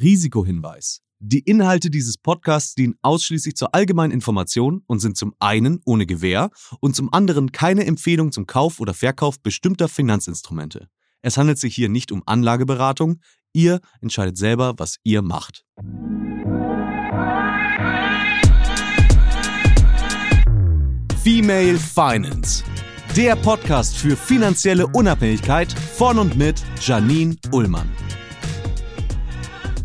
Risikohinweis. Die Inhalte dieses Podcasts dienen ausschließlich zur allgemeinen Information und sind zum einen ohne Gewähr und zum anderen keine Empfehlung zum Kauf oder Verkauf bestimmter Finanzinstrumente. Es handelt sich hier nicht um Anlageberatung. Ihr entscheidet selber, was ihr macht. Female Finance. Der Podcast für finanzielle Unabhängigkeit von und mit Janine Ullmann.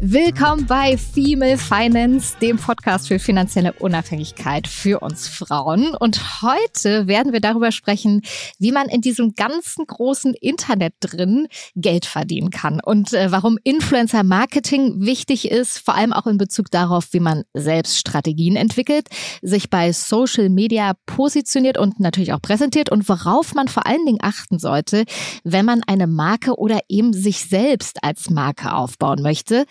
Willkommen bei Female Finance, dem Podcast für finanzielle Unabhängigkeit für uns Frauen. Und heute werden wir darüber sprechen, wie man in diesem ganzen großen Internet drin Geld verdienen kann und äh, warum Influencer Marketing wichtig ist, vor allem auch in Bezug darauf, wie man selbst Strategien entwickelt, sich bei Social Media positioniert und natürlich auch präsentiert und worauf man vor allen Dingen achten sollte, wenn man eine Marke oder eben sich selbst als Marke aufbauen möchte.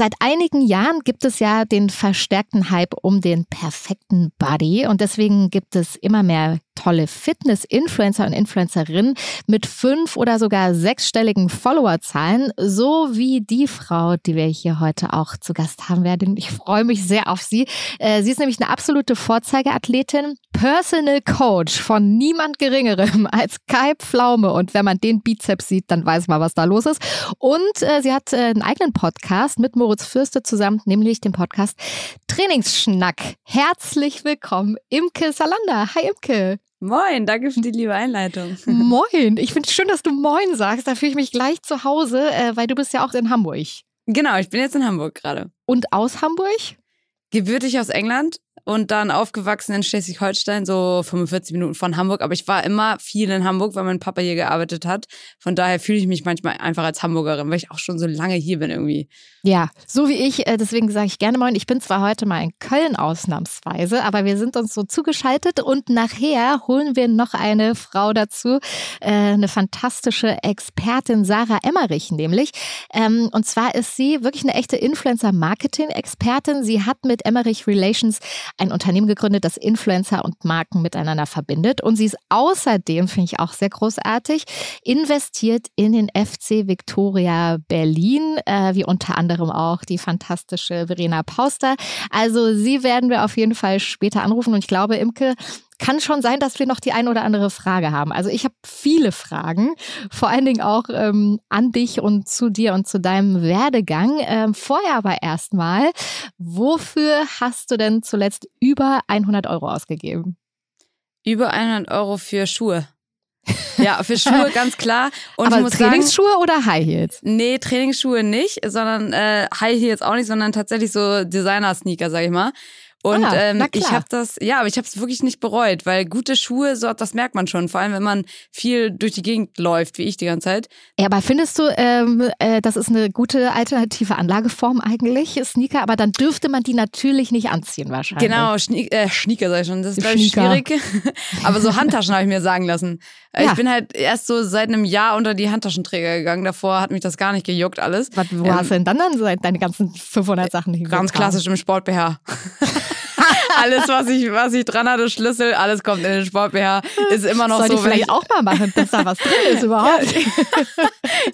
Seit einigen Jahren gibt es ja den verstärkten Hype um den perfekten Body und deswegen gibt es immer mehr tolle Fitness-Influencer und Influencerinnen mit fünf oder sogar sechsstelligen Followerzahlen, so wie die Frau, die wir hier heute auch zu Gast haben werden. Ich freue mich sehr auf sie. Äh, sie ist nämlich eine absolute Vorzeigeathletin, Personal Coach von niemand Geringerem als Kai Pflaume. Und wenn man den Bizeps sieht, dann weiß man, was da los ist. Und äh, sie hat äh, einen eigenen Podcast mit Moritz Fürste zusammen, nämlich den Podcast Trainingsschnack. Herzlich willkommen, Imke Salander. Hi Imke. Moin, danke für die liebe Einleitung. Moin, ich finde es schön, dass du Moin sagst. Da fühle ich mich gleich zu Hause, äh, weil du bist ja auch in Hamburg. Genau, ich bin jetzt in Hamburg gerade. Und aus Hamburg? Gebürtig aus England, und dann aufgewachsen in Schleswig-Holstein, so 45 Minuten von Hamburg. Aber ich war immer viel in Hamburg, weil mein Papa hier gearbeitet hat. Von daher fühle ich mich manchmal einfach als Hamburgerin, weil ich auch schon so lange hier bin irgendwie. Ja, so wie ich. Äh, deswegen sage ich gerne moin. Ich bin zwar heute mal in Köln ausnahmsweise, aber wir sind uns so zugeschaltet und nachher holen wir noch eine Frau dazu, äh, eine fantastische Expertin, Sarah Emmerich nämlich. Ähm, und zwar ist sie wirklich eine echte Influencer-Marketing-Expertin. Sie hat mit Emmerich Relations ein Unternehmen gegründet, das Influencer und Marken miteinander verbindet. Und sie ist außerdem, finde ich auch sehr großartig, investiert in den FC Victoria Berlin, äh, wie unter anderem auch die fantastische Verena Pauster. Also sie werden wir auf jeden Fall später anrufen. Und ich glaube, Imke, kann schon sein, dass wir noch die ein oder andere Frage haben. Also ich habe viele Fragen, vor allen Dingen auch ähm, an dich und zu dir und zu deinem Werdegang. Ähm, vorher aber erstmal, wofür hast du denn zuletzt über 100 Euro ausgegeben? Über 100 Euro für Schuhe. Ja, für Schuhe ganz klar. Und Aber Trainingsschuhe sagen, oder High Heels? Nee, Trainingsschuhe nicht, sondern äh, High Heels auch nicht, sondern tatsächlich so Designer-Sneaker, sag ich mal. Und ah, ähm, ich habe das, ja, aber ich habe es wirklich nicht bereut, weil gute Schuhe, so das merkt man schon, vor allem wenn man viel durch die Gegend läuft, wie ich die ganze Zeit. Ja, aber findest du, ähm, äh, das ist eine gute alternative Anlageform eigentlich, Sneaker, aber dann dürfte man die natürlich nicht anziehen wahrscheinlich. Genau, Schnie äh, Sneaker sag ich schon, das ist glaube ich schwierig. aber so Handtaschen habe ich mir sagen lassen. Äh, ja. Ich bin halt erst so seit einem Jahr unter die Handtaschenträger gegangen. Davor hat mich das gar nicht gejuckt alles. Was, wo ähm, hast du denn dann, dann deine ganzen 500 Sachen hingegangen? Ganz klassisch im Sport BH. alles, was ich, was ich dran hatte, Schlüssel, alles kommt in den Sport BH. Ist immer noch Soll so. Ich vielleicht ich auch mal machen, dass da was drin ist überhaupt.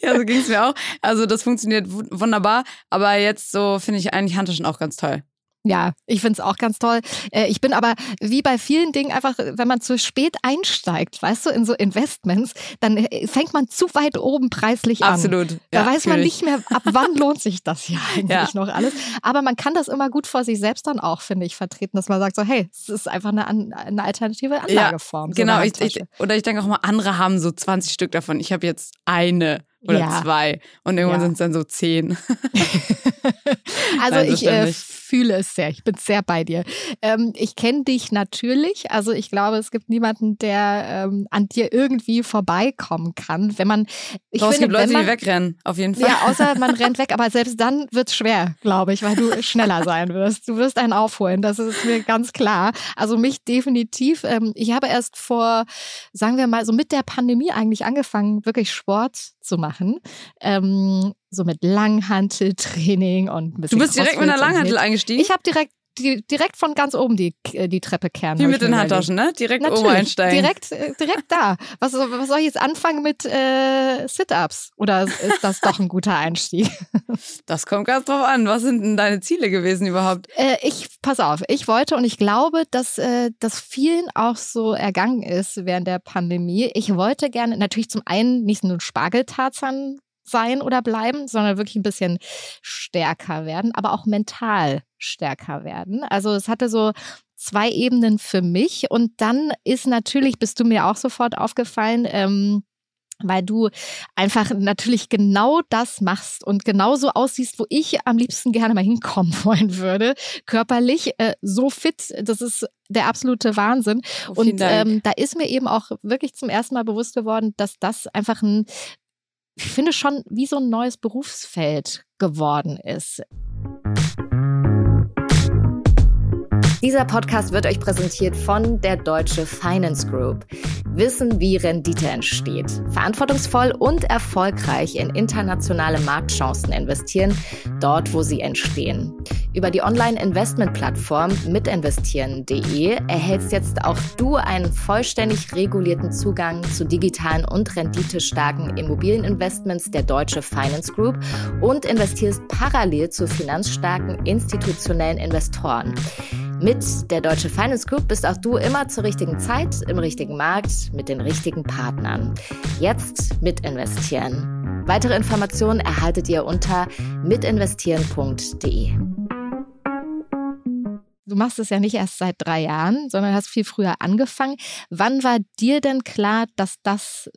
ja, so ging es mir auch. Also das funktioniert wunderbar. Aber jetzt so finde ich eigentlich Handtaschen auch ganz toll. Ja, ich finde es auch ganz toll. Äh, ich bin aber wie bei vielen Dingen einfach, wenn man zu spät einsteigt, weißt du, in so Investments, dann äh, fängt man zu weit oben preislich an. Absolut. Da ja, weiß man nicht mehr, ab wann lohnt sich das hier eigentlich ja. noch alles. Aber man kann das immer gut vor sich selbst dann auch, finde ich, vertreten, dass man sagt so, hey, es ist einfach eine, eine alternative Anlageform. Ja, genau. Ich, ich, oder ich denke auch mal, andere haben so 20 Stück davon. Ich habe jetzt eine oder ja. zwei und irgendwann ja. sind es dann so zehn. also ich äh, fühle es sehr. Ich bin sehr bei dir. Ähm, ich kenne dich natürlich. Also ich glaube, es gibt niemanden, der ähm, an dir irgendwie vorbeikommen kann. Wenn man, ich Doch, finde, es gibt Leute, man, die wegrennen, auf jeden Fall. Ja, außer man rennt weg. Aber selbst dann wird es schwer, glaube ich, weil du schneller sein wirst. Du wirst einen aufholen. Das ist mir ganz klar. Also mich definitiv. Ähm, ich habe erst vor, sagen wir mal, so mit der Pandemie eigentlich angefangen, wirklich Sport zu machen. Ähm, so mit Langhanteltraining und ein bisschen Du bist direkt mit einer Langhantel eingestiegen? Ich habe direkt die, direkt von ganz oben die, äh, die Treppe kehren. Wie mit den Handtaschen, ne? Direkt Natürlich, oben einsteigen. Direkt, äh, direkt da. Was, was soll ich jetzt anfangen mit äh, Sit-Ups? Oder ist das doch ein guter Einstieg? Das kommt ganz drauf an. Was sind denn deine Ziele gewesen überhaupt? Äh, ich, pass auf, ich wollte und ich glaube, dass äh, das vielen auch so ergangen ist während der Pandemie. Ich wollte gerne natürlich zum einen nicht nur Spargeltarzan sein oder bleiben, sondern wirklich ein bisschen stärker werden, aber auch mental stärker werden. Also es hatte so zwei Ebenen für mich und dann ist natürlich, bist du mir auch sofort aufgefallen, ähm, weil du einfach natürlich genau das machst und genauso aussiehst, wo ich am liebsten gerne mal hinkommen wollen würde. Körperlich äh, so fit, das ist der absolute Wahnsinn. Oh, und ähm, da ist mir eben auch wirklich zum ersten Mal bewusst geworden, dass das einfach ein ich finde schon wie so ein neues Berufsfeld geworden ist. Dieser Podcast wird euch präsentiert von der Deutsche Finance Group. Wissen, wie Rendite entsteht. Verantwortungsvoll und erfolgreich in internationale Marktchancen investieren, dort wo sie entstehen. Über die Online-Investment-Plattform mitinvestieren.de erhältst jetzt auch du einen vollständig regulierten Zugang zu digitalen und renditestarken Immobilieninvestments der Deutsche Finance Group und investierst parallel zu finanzstarken institutionellen Investoren. Mit der Deutsche Finance Group bist auch du immer zur richtigen Zeit, im richtigen Markt, mit den richtigen Partnern. Jetzt mitinvestieren. Weitere Informationen erhaltet ihr unter mitinvestieren.de. Du machst es ja nicht erst seit drei Jahren, sondern hast viel früher angefangen. Wann war dir denn klar, dass das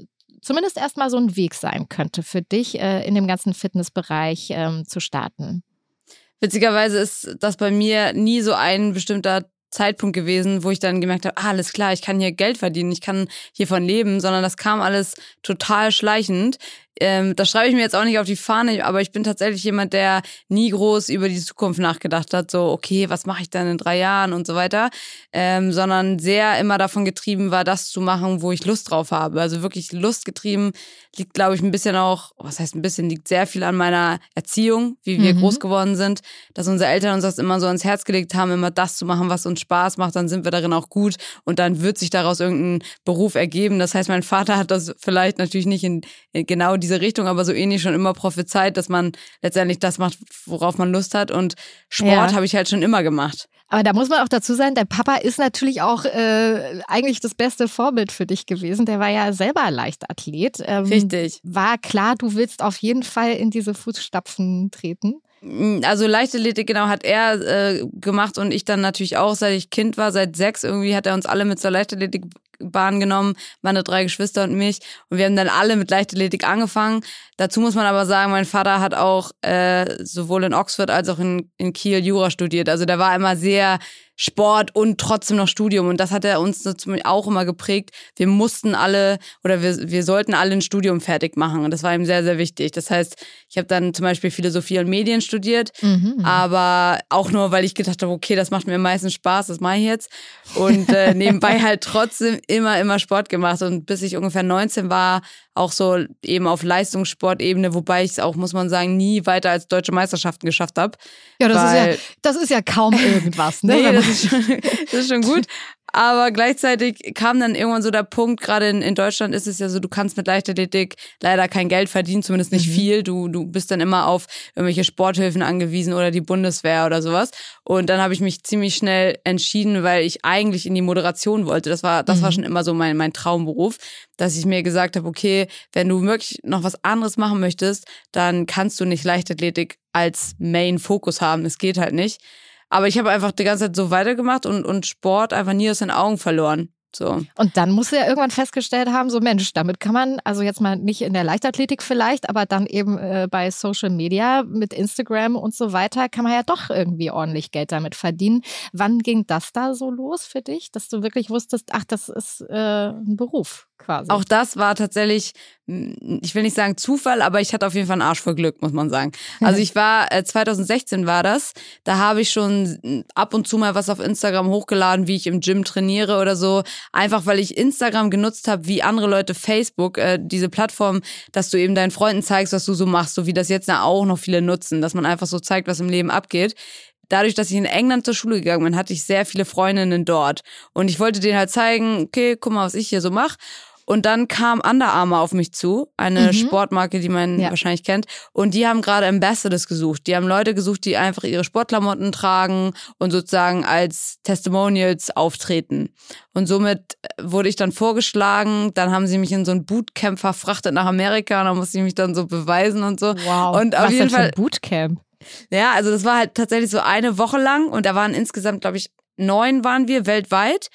zumindest erstmal so ein Weg sein könnte für dich, äh, in dem ganzen Fitnessbereich ähm, zu starten? Witzigerweise ist das bei mir nie so ein bestimmter Zeitpunkt gewesen, wo ich dann gemerkt habe, ah, alles klar, ich kann hier Geld verdienen, ich kann hiervon leben, sondern das kam alles total schleichend ähm, das schreibe ich mir jetzt auch nicht auf die Fahne, aber ich bin tatsächlich jemand, der nie groß über die Zukunft nachgedacht hat, so, okay, was mache ich dann in drei Jahren und so weiter, ähm, sondern sehr immer davon getrieben war, das zu machen, wo ich Lust drauf habe. Also wirklich Lust getrieben liegt, glaube ich, ein bisschen auch, was heißt ein bisschen, liegt sehr viel an meiner Erziehung, wie wir mhm. groß geworden sind, dass unsere Eltern uns das immer so ans Herz gelegt haben, immer das zu machen, was uns Spaß macht, dann sind wir darin auch gut und dann wird sich daraus irgendein Beruf ergeben. Das heißt, mein Vater hat das vielleicht natürlich nicht in, in genau diese diese Richtung, aber so ähnlich schon immer prophezeit, dass man letztendlich das macht, worauf man Lust hat. Und Sport ja. habe ich halt schon immer gemacht. Aber da muss man auch dazu sein, dein Papa ist natürlich auch äh, eigentlich das beste Vorbild für dich gewesen. Der war ja selber Leichtathlet. Ähm, Richtig. War klar, du willst auf jeden Fall in diese Fußstapfen treten. Mm, also Leichtathletik, genau, hat er äh, gemacht und ich dann natürlich auch, seit ich Kind war, seit sechs irgendwie hat er uns alle mit zur Leichtathletik Bahn genommen, meine drei Geschwister und mich. Und wir haben dann alle mit Leichtathletik angefangen. Dazu muss man aber sagen, mein Vater hat auch äh, sowohl in Oxford als auch in, in Kiel Jura studiert. Also der war immer sehr Sport und trotzdem noch Studium. Und das hat er uns auch immer geprägt. Wir mussten alle oder wir, wir sollten alle ein Studium fertig machen. Und das war ihm sehr, sehr wichtig. Das heißt, ich habe dann zum Beispiel Philosophie und Medien studiert, mhm. aber auch nur, weil ich gedacht habe, okay, das macht mir am meisten Spaß, das mache ich jetzt. Und äh, nebenbei halt trotzdem immer, immer Sport gemacht. Und bis ich ungefähr 19 war, auch so eben auf Leistungssportebene, wobei ich es auch, muss man sagen, nie weiter als deutsche Meisterschaften geschafft habe. Ja, das, ist ja, das ist ja kaum irgendwas. Ne? nee, das ist, schon, das ist schon gut. Aber gleichzeitig kam dann irgendwann so der Punkt, gerade in, in Deutschland ist es ja so, du kannst mit Leichtathletik leider kein Geld verdienen, zumindest nicht mhm. viel. Du, du bist dann immer auf irgendwelche Sporthilfen angewiesen oder die Bundeswehr oder sowas. Und dann habe ich mich ziemlich schnell entschieden, weil ich eigentlich in die Moderation wollte. Das war, das mhm. war schon immer so mein, mein Traumberuf, dass ich mir gesagt habe, okay, wenn du wirklich noch was anderes machen möchtest, dann kannst du nicht Leichtathletik als Main-Fokus haben. Es geht halt nicht. Aber ich habe einfach die ganze Zeit so weitergemacht und, und Sport einfach nie aus den Augen verloren. So. Und dann musst du ja irgendwann festgestellt haben, so Mensch, damit kann man, also jetzt mal nicht in der Leichtathletik vielleicht, aber dann eben äh, bei Social Media mit Instagram und so weiter, kann man ja doch irgendwie ordentlich Geld damit verdienen. Wann ging das da so los für dich, dass du wirklich wusstest, ach, das ist äh, ein Beruf? quasi. Auch das war tatsächlich, ich will nicht sagen Zufall, aber ich hatte auf jeden Fall einen Arsch voll Glück, muss man sagen. Also ich war, äh, 2016 war das, da habe ich schon ab und zu mal was auf Instagram hochgeladen, wie ich im Gym trainiere oder so. Einfach weil ich Instagram genutzt habe, wie andere Leute Facebook, äh, diese Plattform, dass du eben deinen Freunden zeigst, was du so machst, so wie das jetzt auch noch viele nutzen, dass man einfach so zeigt, was im Leben abgeht dadurch, dass ich in England zur Schule gegangen bin, hatte ich sehr viele Freundinnen dort. Und ich wollte denen halt zeigen, okay, guck mal, was ich hier so mache. Und dann kam Under Armour auf mich zu, eine mhm. Sportmarke, die man ja. wahrscheinlich kennt. Und die haben gerade Ambassadors gesucht. Die haben Leute gesucht, die einfach ihre Sportklamotten tragen und sozusagen als Testimonials auftreten. Und somit wurde ich dann vorgeschlagen. Dann haben sie mich in so ein Bootcamp verfrachtet nach Amerika und dann musste ich mich dann so beweisen und so. Wow. Und auf Was jeden Fall. Bootcamp? Ja, also das war halt tatsächlich so eine Woche lang und da waren insgesamt, glaube ich, neun waren wir weltweit.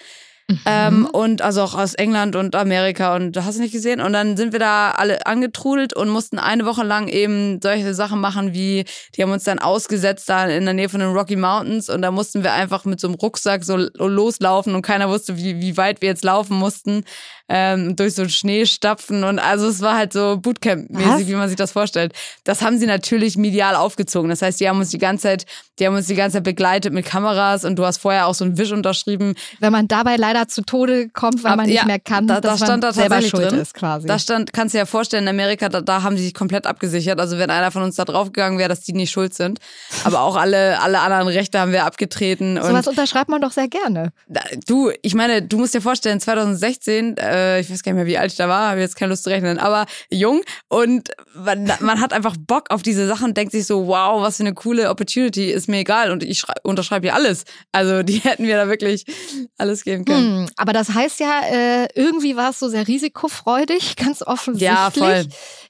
Mhm. Ähm, und also auch aus England und Amerika und du hast es nicht gesehen. Und dann sind wir da alle angetrudelt und mussten eine Woche lang eben solche Sachen machen wie, die haben uns dann ausgesetzt da in der Nähe von den Rocky Mountains und da mussten wir einfach mit so einem Rucksack so loslaufen und keiner wusste, wie, wie weit wir jetzt laufen mussten ähm, durch so Schnee stapfen und also es war halt so Bootcamp-mäßig, wie man sich das vorstellt. Das haben sie natürlich medial aufgezogen. Das heißt, die haben uns die ganze Zeit, die haben uns die ganze Zeit begleitet mit Kameras und du hast vorher auch so ein Wisch unterschrieben. Wenn man dabei leider zu Tode kommt, weil Ab, man nicht ja, mehr kann, da, das stand da tatsächlich drin. ist quasi. Da stand, kannst du dir ja vorstellen, in Amerika, da, da haben sie sich komplett abgesichert. Also wenn einer von uns da draufgegangen wäre, dass die nicht schuld sind. Aber auch alle, alle anderen Rechte haben wir abgetreten. So was unterschreibt man doch sehr gerne. Du, ich meine, du musst dir vorstellen, 2016, äh, äh, ich weiß gar nicht mehr, wie alt ich da war, habe jetzt keine Lust zu rechnen, aber jung und man, man, hat einfach Bock auf diese Sachen und denkt sich so, wow, was für eine coole Opportunity, ist mir egal und ich unterschreibe hier alles. Also die hätten mir da wirklich alles geben können. Hm, aber das heißt ja, äh, irgendwie war es so sehr risikofreudig, ganz offensichtlich. Ja, voll.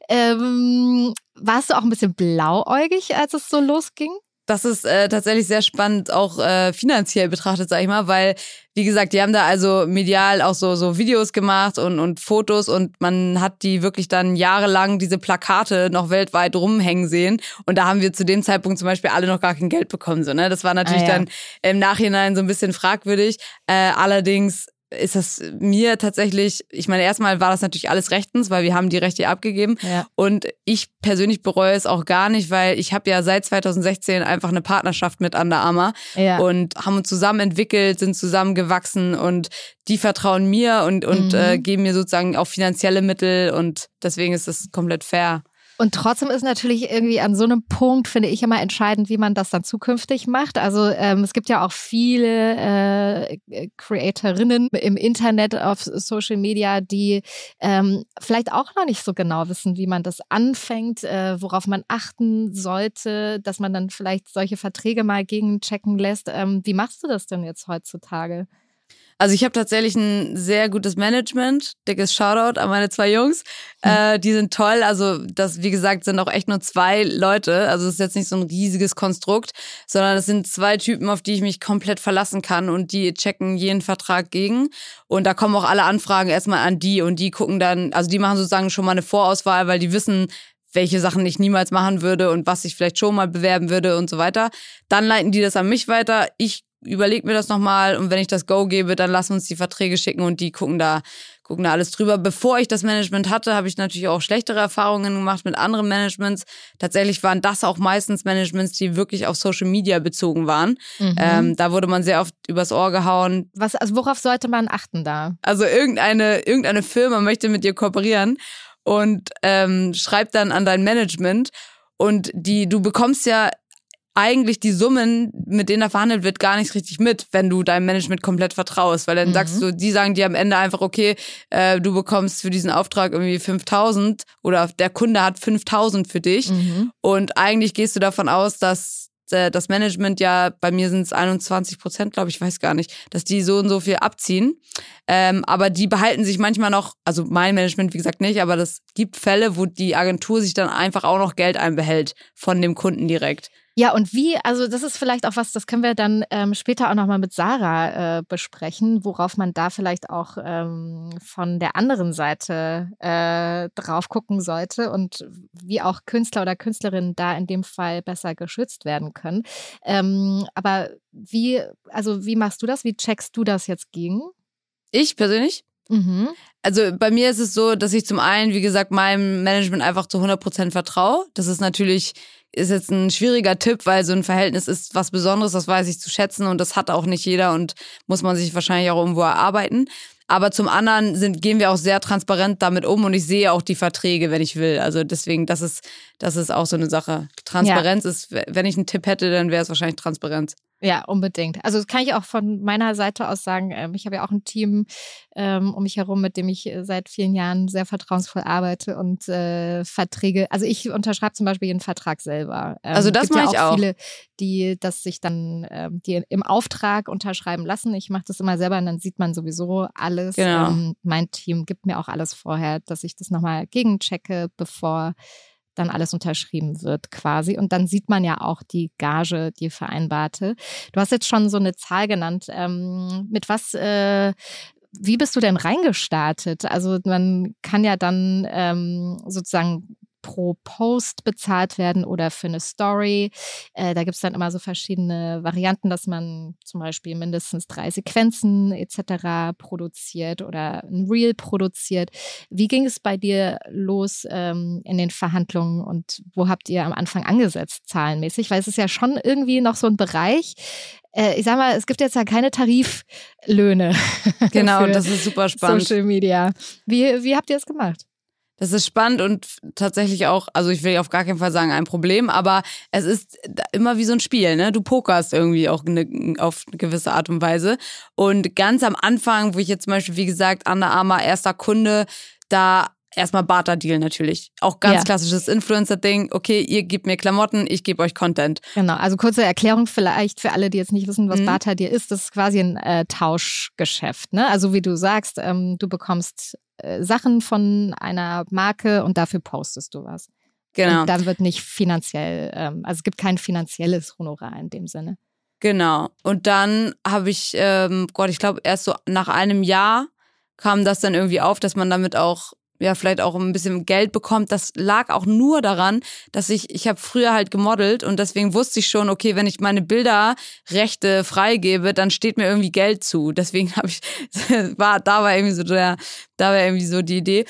Ähm, warst du auch ein bisschen blauäugig, als es so losging? Das ist äh, tatsächlich sehr spannend, auch äh, finanziell betrachtet, sag ich mal, weil, wie gesagt, die haben da also medial auch so, so Videos gemacht und, und Fotos und man hat die wirklich dann jahrelang diese Plakate noch weltweit rumhängen sehen. Und da haben wir zu dem Zeitpunkt zum Beispiel alle noch gar kein Geld bekommen. So, ne? Das war natürlich ah, ja. dann im Nachhinein so ein bisschen fragwürdig. Äh, allerdings ist das mir tatsächlich, ich meine, erstmal war das natürlich alles rechtens, weil wir haben die Rechte abgegeben. Ja. Und ich persönlich bereue es auch gar nicht, weil ich habe ja seit 2016 einfach eine Partnerschaft mit Under Armour ja. und haben uns zusammen entwickelt, sind zusammen gewachsen und die vertrauen mir und, und mhm. äh, geben mir sozusagen auch finanzielle Mittel und deswegen ist das komplett fair. Und trotzdem ist natürlich irgendwie an so einem Punkt, finde ich, immer entscheidend, wie man das dann zukünftig macht. Also ähm, es gibt ja auch viele äh, Creatorinnen im Internet, auf Social Media, die ähm, vielleicht auch noch nicht so genau wissen, wie man das anfängt, äh, worauf man achten sollte, dass man dann vielleicht solche Verträge mal gegenchecken lässt. Ähm, wie machst du das denn jetzt heutzutage? Also ich habe tatsächlich ein sehr gutes Management. Dickes Shoutout an meine zwei Jungs. Mhm. Äh, die sind toll. Also das, wie gesagt, sind auch echt nur zwei Leute. Also es ist jetzt nicht so ein riesiges Konstrukt, sondern es sind zwei Typen, auf die ich mich komplett verlassen kann und die checken jeden Vertrag gegen. Und da kommen auch alle Anfragen erstmal an die und die gucken dann, also die machen sozusagen schon mal eine Vorauswahl, weil die wissen, welche Sachen ich niemals machen würde und was ich vielleicht schon mal bewerben würde und so weiter. Dann leiten die das an mich weiter. Ich überleg mir das nochmal und wenn ich das Go gebe, dann lass uns die Verträge schicken und die gucken da, gucken da alles drüber. Bevor ich das Management hatte, habe ich natürlich auch schlechtere Erfahrungen gemacht mit anderen Managements. Tatsächlich waren das auch meistens Managements, die wirklich auf Social Media bezogen waren. Mhm. Ähm, da wurde man sehr oft übers Ohr gehauen. Was, also worauf sollte man achten da? Also irgendeine, irgendeine Firma möchte mit dir kooperieren und ähm, schreibt dann an dein Management und die, du bekommst ja eigentlich die Summen, mit denen da verhandelt wird, gar nicht richtig mit, wenn du deinem Management komplett vertraust. Weil dann mhm. sagst du, die sagen dir am Ende einfach, okay, äh, du bekommst für diesen Auftrag irgendwie 5000 oder der Kunde hat 5000 für dich. Mhm. Und eigentlich gehst du davon aus, dass äh, das Management ja, bei mir sind es 21 Prozent, glaube ich, weiß gar nicht, dass die so und so viel abziehen. Ähm, aber die behalten sich manchmal noch, also mein Management, wie gesagt, nicht, aber das gibt Fälle, wo die Agentur sich dann einfach auch noch Geld einbehält von dem Kunden direkt. Ja, und wie, also das ist vielleicht auch was, das können wir dann ähm, später auch nochmal mit Sarah äh, besprechen, worauf man da vielleicht auch ähm, von der anderen Seite äh, drauf gucken sollte und wie auch Künstler oder Künstlerinnen da in dem Fall besser geschützt werden können. Ähm, aber wie, also wie machst du das? Wie checkst du das jetzt gegen? Ich persönlich? Mhm. Also bei mir ist es so, dass ich zum einen, wie gesagt, meinem Management einfach zu 100 Prozent vertraue. Das ist natürlich ist jetzt ein schwieriger Tipp, weil so ein Verhältnis ist was Besonderes, das weiß ich zu schätzen und das hat auch nicht jeder und muss man sich wahrscheinlich auch irgendwo erarbeiten. Aber zum anderen sind, gehen wir auch sehr transparent damit um und ich sehe auch die Verträge, wenn ich will. Also deswegen, das ist, das ist auch so eine Sache. Transparenz ja. ist, wenn ich einen Tipp hätte, dann wäre es wahrscheinlich Transparenz. Ja, unbedingt. Also das kann ich auch von meiner Seite aus sagen. Ähm, ich habe ja auch ein Team ähm, um mich herum, mit dem ich äh, seit vielen Jahren sehr vertrauensvoll arbeite und äh, Verträge. Also ich unterschreibe zum Beispiel jeden Vertrag selber. Ähm, also das mache ja ich auch. Viele, die das sich dann, äh, die im Auftrag unterschreiben lassen. Ich mache das immer selber und dann sieht man sowieso alles. Genau. Ähm, mein Team gibt mir auch alles vorher, dass ich das nochmal gegenchecke, bevor dann alles unterschrieben wird quasi. Und dann sieht man ja auch die Gage, die vereinbarte. Du hast jetzt schon so eine Zahl genannt. Ähm, mit was, äh, wie bist du denn reingestartet? Also man kann ja dann ähm, sozusagen pro Post bezahlt werden oder für eine Story. Äh, da gibt es dann immer so verschiedene Varianten, dass man zum Beispiel mindestens drei Sequenzen etc. produziert oder ein Reel produziert. Wie ging es bei dir los ähm, in den Verhandlungen und wo habt ihr am Anfang angesetzt, zahlenmäßig? Weil es ist ja schon irgendwie noch so ein Bereich, äh, ich sag mal, es gibt jetzt ja keine Tariflöhne. Genau, das ist super spannend. Social Media. Wie, wie habt ihr es gemacht? Das ist spannend und tatsächlich auch, also ich will auf gar keinen Fall sagen ein Problem, aber es ist immer wie so ein Spiel, ne? Du pokerst irgendwie auch eine, auf eine gewisse Art und Weise. Und ganz am Anfang, wo ich jetzt zum Beispiel, wie gesagt, Anna Arma, erster Kunde, da erstmal Barter-Deal natürlich. Auch ganz ja. klassisches Influencer-Ding. Okay, ihr gebt mir Klamotten, ich gebe euch Content. Genau, also kurze Erklärung vielleicht für alle, die jetzt nicht wissen, was mhm. Barter-Deal ist. Das ist quasi ein äh, Tauschgeschäft. Ne? Also wie du sagst, ähm, du bekommst äh, Sachen von einer Marke und dafür postest du was. Genau. Und dann wird nicht finanziell, ähm, also es gibt kein finanzielles Honorar in dem Sinne. Genau. Und dann habe ich, ähm, Gott, ich glaube, erst so nach einem Jahr kam das dann irgendwie auf, dass man damit auch ja vielleicht auch ein bisschen Geld bekommt. Das lag auch nur daran, dass ich, ich habe früher halt gemodelt und deswegen wusste ich schon, okay, wenn ich meine Bilderrechte freigebe, dann steht mir irgendwie Geld zu. Deswegen habe ich, war, da war irgendwie so der, da war irgendwie so die Idee.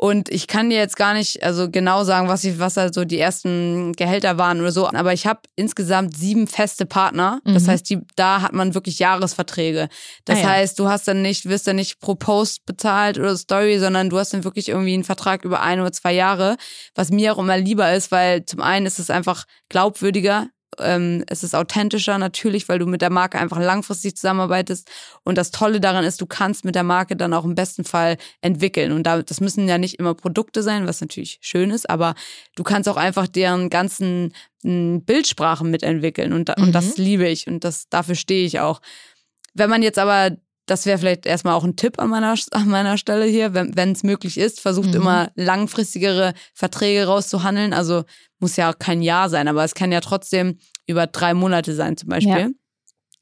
Und ich kann dir jetzt gar nicht also genau sagen, was ich, was halt so die ersten Gehälter waren oder so. Aber ich habe insgesamt sieben feste Partner. Das mhm. heißt, die, da hat man wirklich Jahresverträge. Das ah, ja. heißt, du hast dann nicht, wirst dann nicht pro Post bezahlt oder Story, sondern du hast dann wirklich irgendwie einen Vertrag über ein oder zwei Jahre, was mir auch immer lieber ist, weil zum einen ist es einfach glaubwürdiger ähm, es ist authentischer natürlich, weil du mit der Marke einfach langfristig zusammenarbeitest. Und das Tolle daran ist, du kannst mit der Marke dann auch im besten Fall entwickeln. Und da, das müssen ja nicht immer Produkte sein, was natürlich schön ist, aber du kannst auch einfach deren ganzen m, Bildsprachen mitentwickeln. Und, mhm. und das mhm. liebe ich und das, dafür stehe ich auch. Wenn man jetzt aber das wäre vielleicht erstmal auch ein Tipp an meiner, an meiner Stelle hier, wenn es möglich ist, versucht mhm. immer langfristigere Verträge rauszuhandeln. Also muss ja auch kein Jahr sein, aber es kann ja trotzdem über drei Monate sein zum Beispiel. Ja.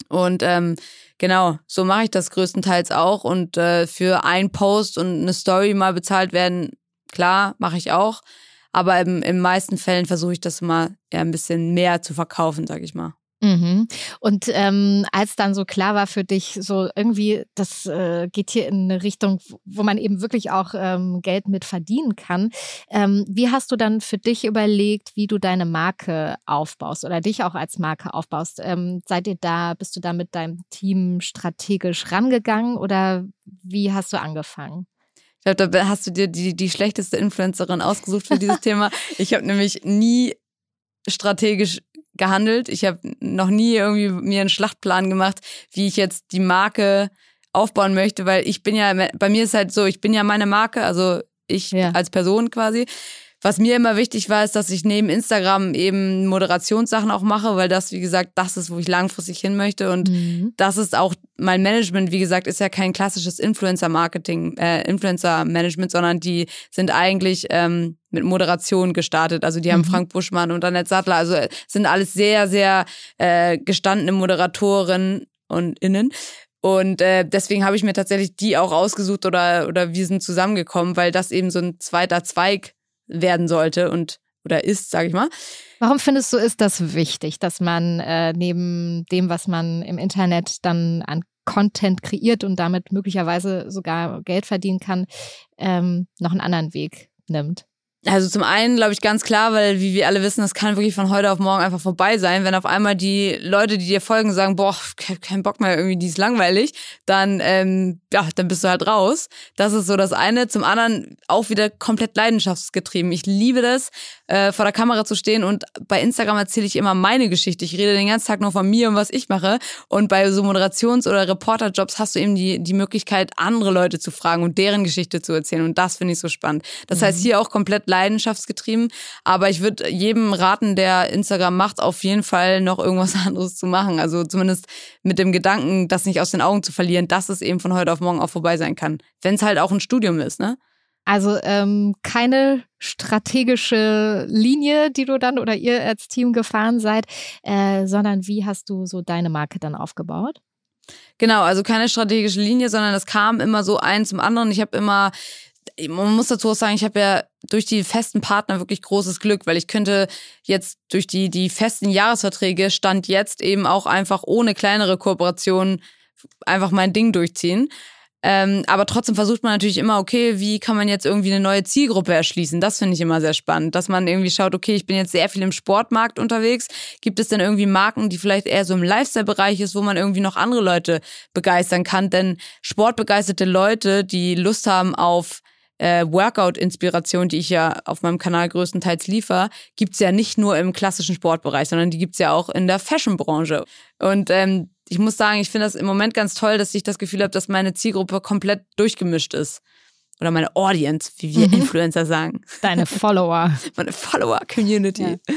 Und ähm, genau, so mache ich das größtenteils auch. Und äh, für ein Post und eine Story mal bezahlt werden, klar, mache ich auch. Aber im, in meisten Fällen versuche ich das mal eher ein bisschen mehr zu verkaufen, sag ich mal. Mhm. Und ähm, als dann so klar war für dich, so irgendwie, das äh, geht hier in eine Richtung, wo man eben wirklich auch ähm, Geld mit verdienen kann, ähm, wie hast du dann für dich überlegt, wie du deine Marke aufbaust oder dich auch als Marke aufbaust? Ähm, seid ihr da, bist du da mit deinem Team strategisch rangegangen oder wie hast du angefangen? Ich glaube, da hast du dir die, die schlechteste Influencerin ausgesucht für dieses Thema. Ich habe nämlich nie strategisch gehandelt. Ich habe noch nie irgendwie mir einen Schlachtplan gemacht, wie ich jetzt die Marke aufbauen möchte, weil ich bin ja, bei mir ist halt so, ich bin ja meine Marke, also ich ja. als Person quasi. Was mir immer wichtig war, ist, dass ich neben Instagram eben Moderationssachen auch mache, weil das, wie gesagt, das ist, wo ich langfristig hin möchte. Und mhm. das ist auch mein Management, wie gesagt, ist ja kein klassisches Influencer-Marketing, äh, Influencer-Management, sondern die sind eigentlich ähm, mit Moderation gestartet. Also die haben mhm. Frank Buschmann und Annette Sattler. Also äh, sind alles sehr, sehr äh, gestandene Moderatoren und Innen. Und äh, deswegen habe ich mir tatsächlich die auch ausgesucht oder, oder wir sind zusammengekommen, weil das eben so ein zweiter Zweig werden sollte und oder ist, sage ich mal. Warum findest du, ist das wichtig, dass man äh, neben dem, was man im Internet dann an Content kreiert und damit möglicherweise sogar Geld verdienen kann, ähm, noch einen anderen Weg nimmt? Also zum einen glaube ich ganz klar, weil wie wir alle wissen, das kann wirklich von heute auf morgen einfach vorbei sein. Wenn auf einmal die Leute, die dir folgen, sagen, boah, kein Bock mehr, irgendwie, die ist langweilig, dann ähm, ja, dann bist du halt raus. Das ist so das eine. Zum anderen auch wieder komplett leidenschaftsgetrieben. Ich liebe das, äh, vor der Kamera zu stehen und bei Instagram erzähle ich immer meine Geschichte. Ich rede den ganzen Tag nur von mir und was ich mache. Und bei so Moderations- oder Reporterjobs hast du eben die, die Möglichkeit, andere Leute zu fragen und deren Geschichte zu erzählen. Und das finde ich so spannend. Das mhm. heißt, hier auch komplett leidenschaftsgetrieben. Aber ich würde jedem raten, der Instagram macht, auf jeden Fall noch irgendwas anderes zu machen. Also zumindest mit dem Gedanken, das nicht aus den Augen zu verlieren, dass es eben von heute auf morgen auch vorbei sein kann. Wenn es halt auch ein Studium ist, ne? Also ähm, keine strategische Linie, die du dann oder ihr als Team gefahren seid, äh, sondern wie hast du so deine Marke dann aufgebaut? Genau, also keine strategische Linie, sondern es kam immer so ein zum anderen. Ich habe immer man muss dazu auch sagen, ich habe ja durch die festen Partner wirklich großes Glück, weil ich könnte jetzt durch die, die festen Jahresverträge stand jetzt eben auch einfach ohne kleinere Kooperationen einfach mein Ding durchziehen. Ähm, aber trotzdem versucht man natürlich immer, okay, wie kann man jetzt irgendwie eine neue Zielgruppe erschließen? Das finde ich immer sehr spannend, dass man irgendwie schaut, okay, ich bin jetzt sehr viel im Sportmarkt unterwegs. Gibt es denn irgendwie Marken, die vielleicht eher so im Lifestyle-Bereich ist, wo man irgendwie noch andere Leute begeistern kann? Denn sportbegeisterte Leute, die Lust haben auf äh, Workout-Inspiration, die ich ja auf meinem Kanal größtenteils liefere, gibt's ja nicht nur im klassischen Sportbereich, sondern die gibt's ja auch in der Fashion-Branche. Und ähm, ich muss sagen, ich finde das im Moment ganz toll, dass ich das Gefühl habe, dass meine Zielgruppe komplett durchgemischt ist. Oder meine Audience, wie wir mhm. Influencer sagen. Deine Follower. meine Follower-Community. Ja.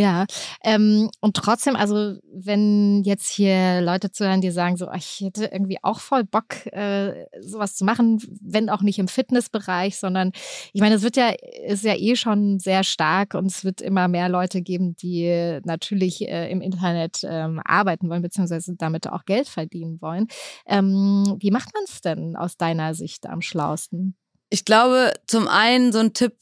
Ja, ähm, und trotzdem, also wenn jetzt hier Leute zuhören, die sagen so, oh, ich hätte irgendwie auch voll Bock, äh, sowas zu machen, wenn auch nicht im Fitnessbereich, sondern ich meine, es wird ja, ist ja eh schon sehr stark und es wird immer mehr Leute geben, die natürlich äh, im Internet ähm, arbeiten wollen, beziehungsweise damit auch Geld verdienen wollen. Ähm, wie macht man es denn aus deiner Sicht am schlausten? Ich glaube, zum einen so ein Tipp,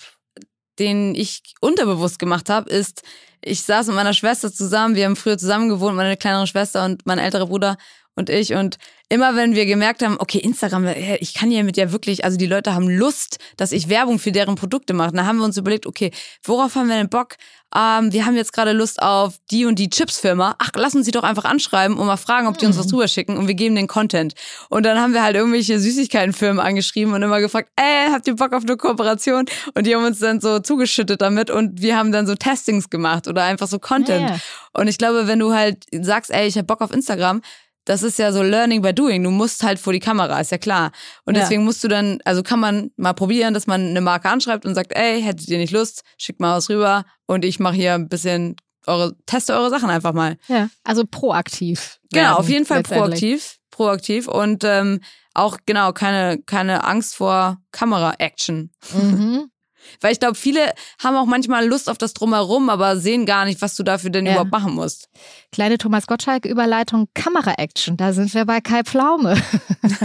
den ich unterbewusst gemacht habe, ist, ich saß mit meiner Schwester zusammen, wir haben früher zusammen gewohnt, meine kleinere Schwester und mein älterer Bruder und ich. Und immer wenn wir gemerkt haben, okay, Instagram, ich kann ja mit ja wirklich, also die Leute haben Lust, dass ich Werbung für deren Produkte mache. Dann haben wir uns überlegt, okay, worauf haben wir denn Bock? Ähm, wir haben jetzt gerade Lust auf die und die Chipsfirma. Ach, lass uns sie doch einfach anschreiben und mal fragen, ob die uns was mhm. drüber schicken und wir geben den Content. Und dann haben wir halt irgendwelche Süßigkeitenfirmen angeschrieben und immer gefragt, ey, habt ihr Bock auf eine Kooperation? Und die haben uns dann so zugeschüttet damit und wir haben dann so Testings gemacht oder einfach so Content. Ja, ja. Und ich glaube, wenn du halt sagst, ey, ich hab Bock auf Instagram, das ist ja so Learning by Doing. Du musst halt vor die Kamera, ist ja klar. Und ja. deswegen musst du dann, also kann man mal probieren, dass man eine Marke anschreibt und sagt, ey, hättet ihr nicht Lust, schickt mal was rüber und ich mache hier ein bisschen eure, teste eure Sachen einfach mal. Ja, also proaktiv. Genau, auf jeden Fall proaktiv. Proaktiv und ähm, auch genau keine, keine Angst vor Kamera-Action. Mhm. Weil ich glaube, viele haben auch manchmal Lust auf das Drumherum, aber sehen gar nicht, was du dafür denn ja. überhaupt machen musst. Kleine Thomas Gottschalk-Überleitung, Kamera-Action. Da sind wir bei Kai Pflaume,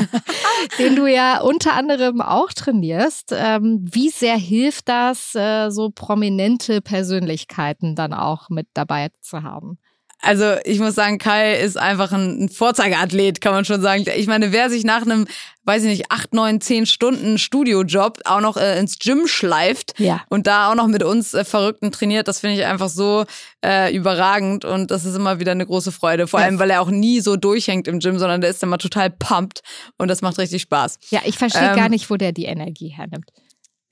den du ja unter anderem auch trainierst. Ähm, wie sehr hilft das, äh, so prominente Persönlichkeiten dann auch mit dabei zu haben? Also ich muss sagen, Kai ist einfach ein Vorzeigeathlet, kann man schon sagen. Ich meine, wer sich nach einem, weiß ich nicht, acht, neun, zehn Stunden Studiojob auch noch äh, ins Gym schleift ja. und da auch noch mit uns äh, Verrückten trainiert, das finde ich einfach so äh, überragend und das ist immer wieder eine große Freude. Vor allem, weil er auch nie so durchhängt im Gym, sondern der ist immer total pumped und das macht richtig Spaß. Ja, ich verstehe ähm, gar nicht, wo der die Energie hernimmt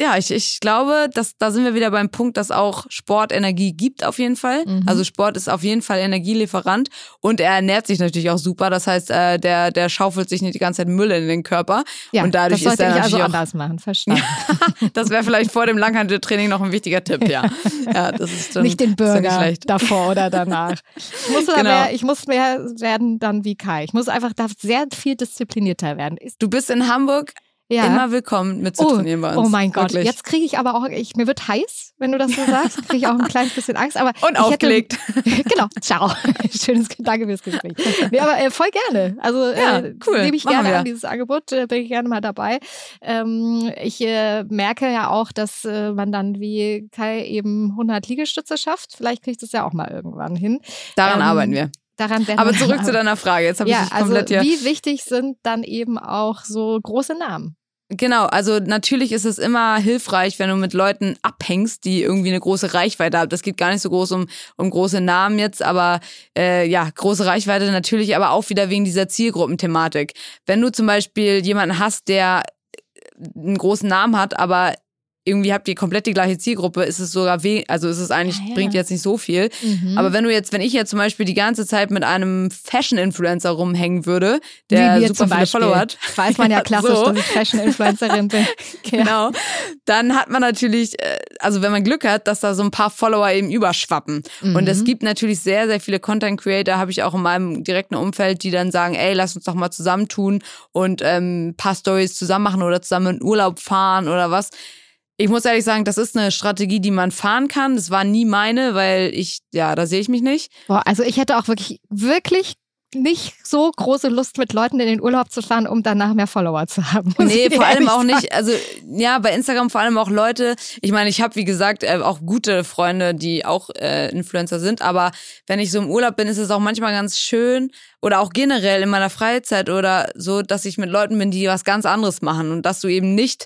ja, ich, ich glaube, dass, da sind wir wieder beim Punkt, dass auch Sport Energie gibt auf jeden Fall. Mhm. Also Sport ist auf jeden Fall Energielieferant und er ernährt sich natürlich auch super. Das heißt, äh, der, der schaufelt sich nicht die ganze Zeit Müll in den Körper. Ja, und dadurch das sollte ist er ich also anders machen, verstanden. das wäre vielleicht vor dem Langhandeltraining noch ein wichtiger Tipp, ja. ja das ist dann, nicht den Burger nicht davor oder danach. Ich muss, genau. mehr, ich muss mehr werden dann wie Kai. Ich muss einfach da sehr viel disziplinierter werden. Du bist in Hamburg ja. immer willkommen mitzutrainieren oh, bei uns. Oh mein Gott, Wirklich. jetzt kriege ich aber auch, ich, mir wird heiß, wenn du das so sagst, kriege ich auch ein kleines bisschen Angst. Aber Und aufgelegt. Hätte, genau, ciao. Schönes Danke fürs Gespräch. Nee, aber äh, voll gerne. Also ja, äh, cool. nehme ich Machen gerne wir. an dieses Angebot, äh, bin ich gerne mal dabei. Ähm, ich äh, merke ja auch, dass äh, man dann wie Kai eben 100 Liegestütze schafft. Vielleicht kriege ich das ja auch mal irgendwann hin. Daran ähm, arbeiten wir. Daran Aber zurück zu deiner Frage. Jetzt habe ja, ich komplett also, Wie wichtig sind dann eben auch so große Namen? Genau, also natürlich ist es immer hilfreich, wenn du mit Leuten abhängst, die irgendwie eine große Reichweite haben. Das geht gar nicht so groß um, um große Namen jetzt, aber äh, ja, große Reichweite natürlich, aber auch wieder wegen dieser Zielgruppenthematik. Wenn du zum Beispiel jemanden hast, der einen großen Namen hat, aber irgendwie habt ihr komplett die gleiche Zielgruppe, ist es sogar weh, also ist es eigentlich, ah, ja. bringt jetzt nicht so viel. Mhm. Aber wenn du jetzt, wenn ich jetzt zum Beispiel die ganze Zeit mit einem Fashion-Influencer rumhängen würde, der super viele Follower hat. Weiß man ja klassisch, so. dass ich Fashion-Influencerin bin. genau. Dann hat man natürlich, äh, also wenn man Glück hat, dass da so ein paar Follower eben überschwappen. Mhm. Und es gibt natürlich sehr, sehr viele Content-Creator, habe ich auch in meinem direkten Umfeld, die dann sagen, ey, lass uns doch mal zusammentun und ähm, ein paar Stories zusammen machen oder zusammen in Urlaub fahren oder was. Ich muss ehrlich sagen, das ist eine Strategie, die man fahren kann. Das war nie meine, weil ich, ja, da sehe ich mich nicht. Boah, also ich hätte auch wirklich, wirklich nicht so große Lust, mit Leuten in den Urlaub zu fahren, um danach mehr Follower zu haben. Nee, vor allem auch nicht. Also ja, bei Instagram vor allem auch Leute. Ich meine, ich habe wie gesagt äh, auch gute Freunde, die auch äh, Influencer sind. Aber wenn ich so im Urlaub bin, ist es auch manchmal ganz schön oder auch generell in meiner Freizeit oder so, dass ich mit Leuten bin, die was ganz anderes machen und dass du eben nicht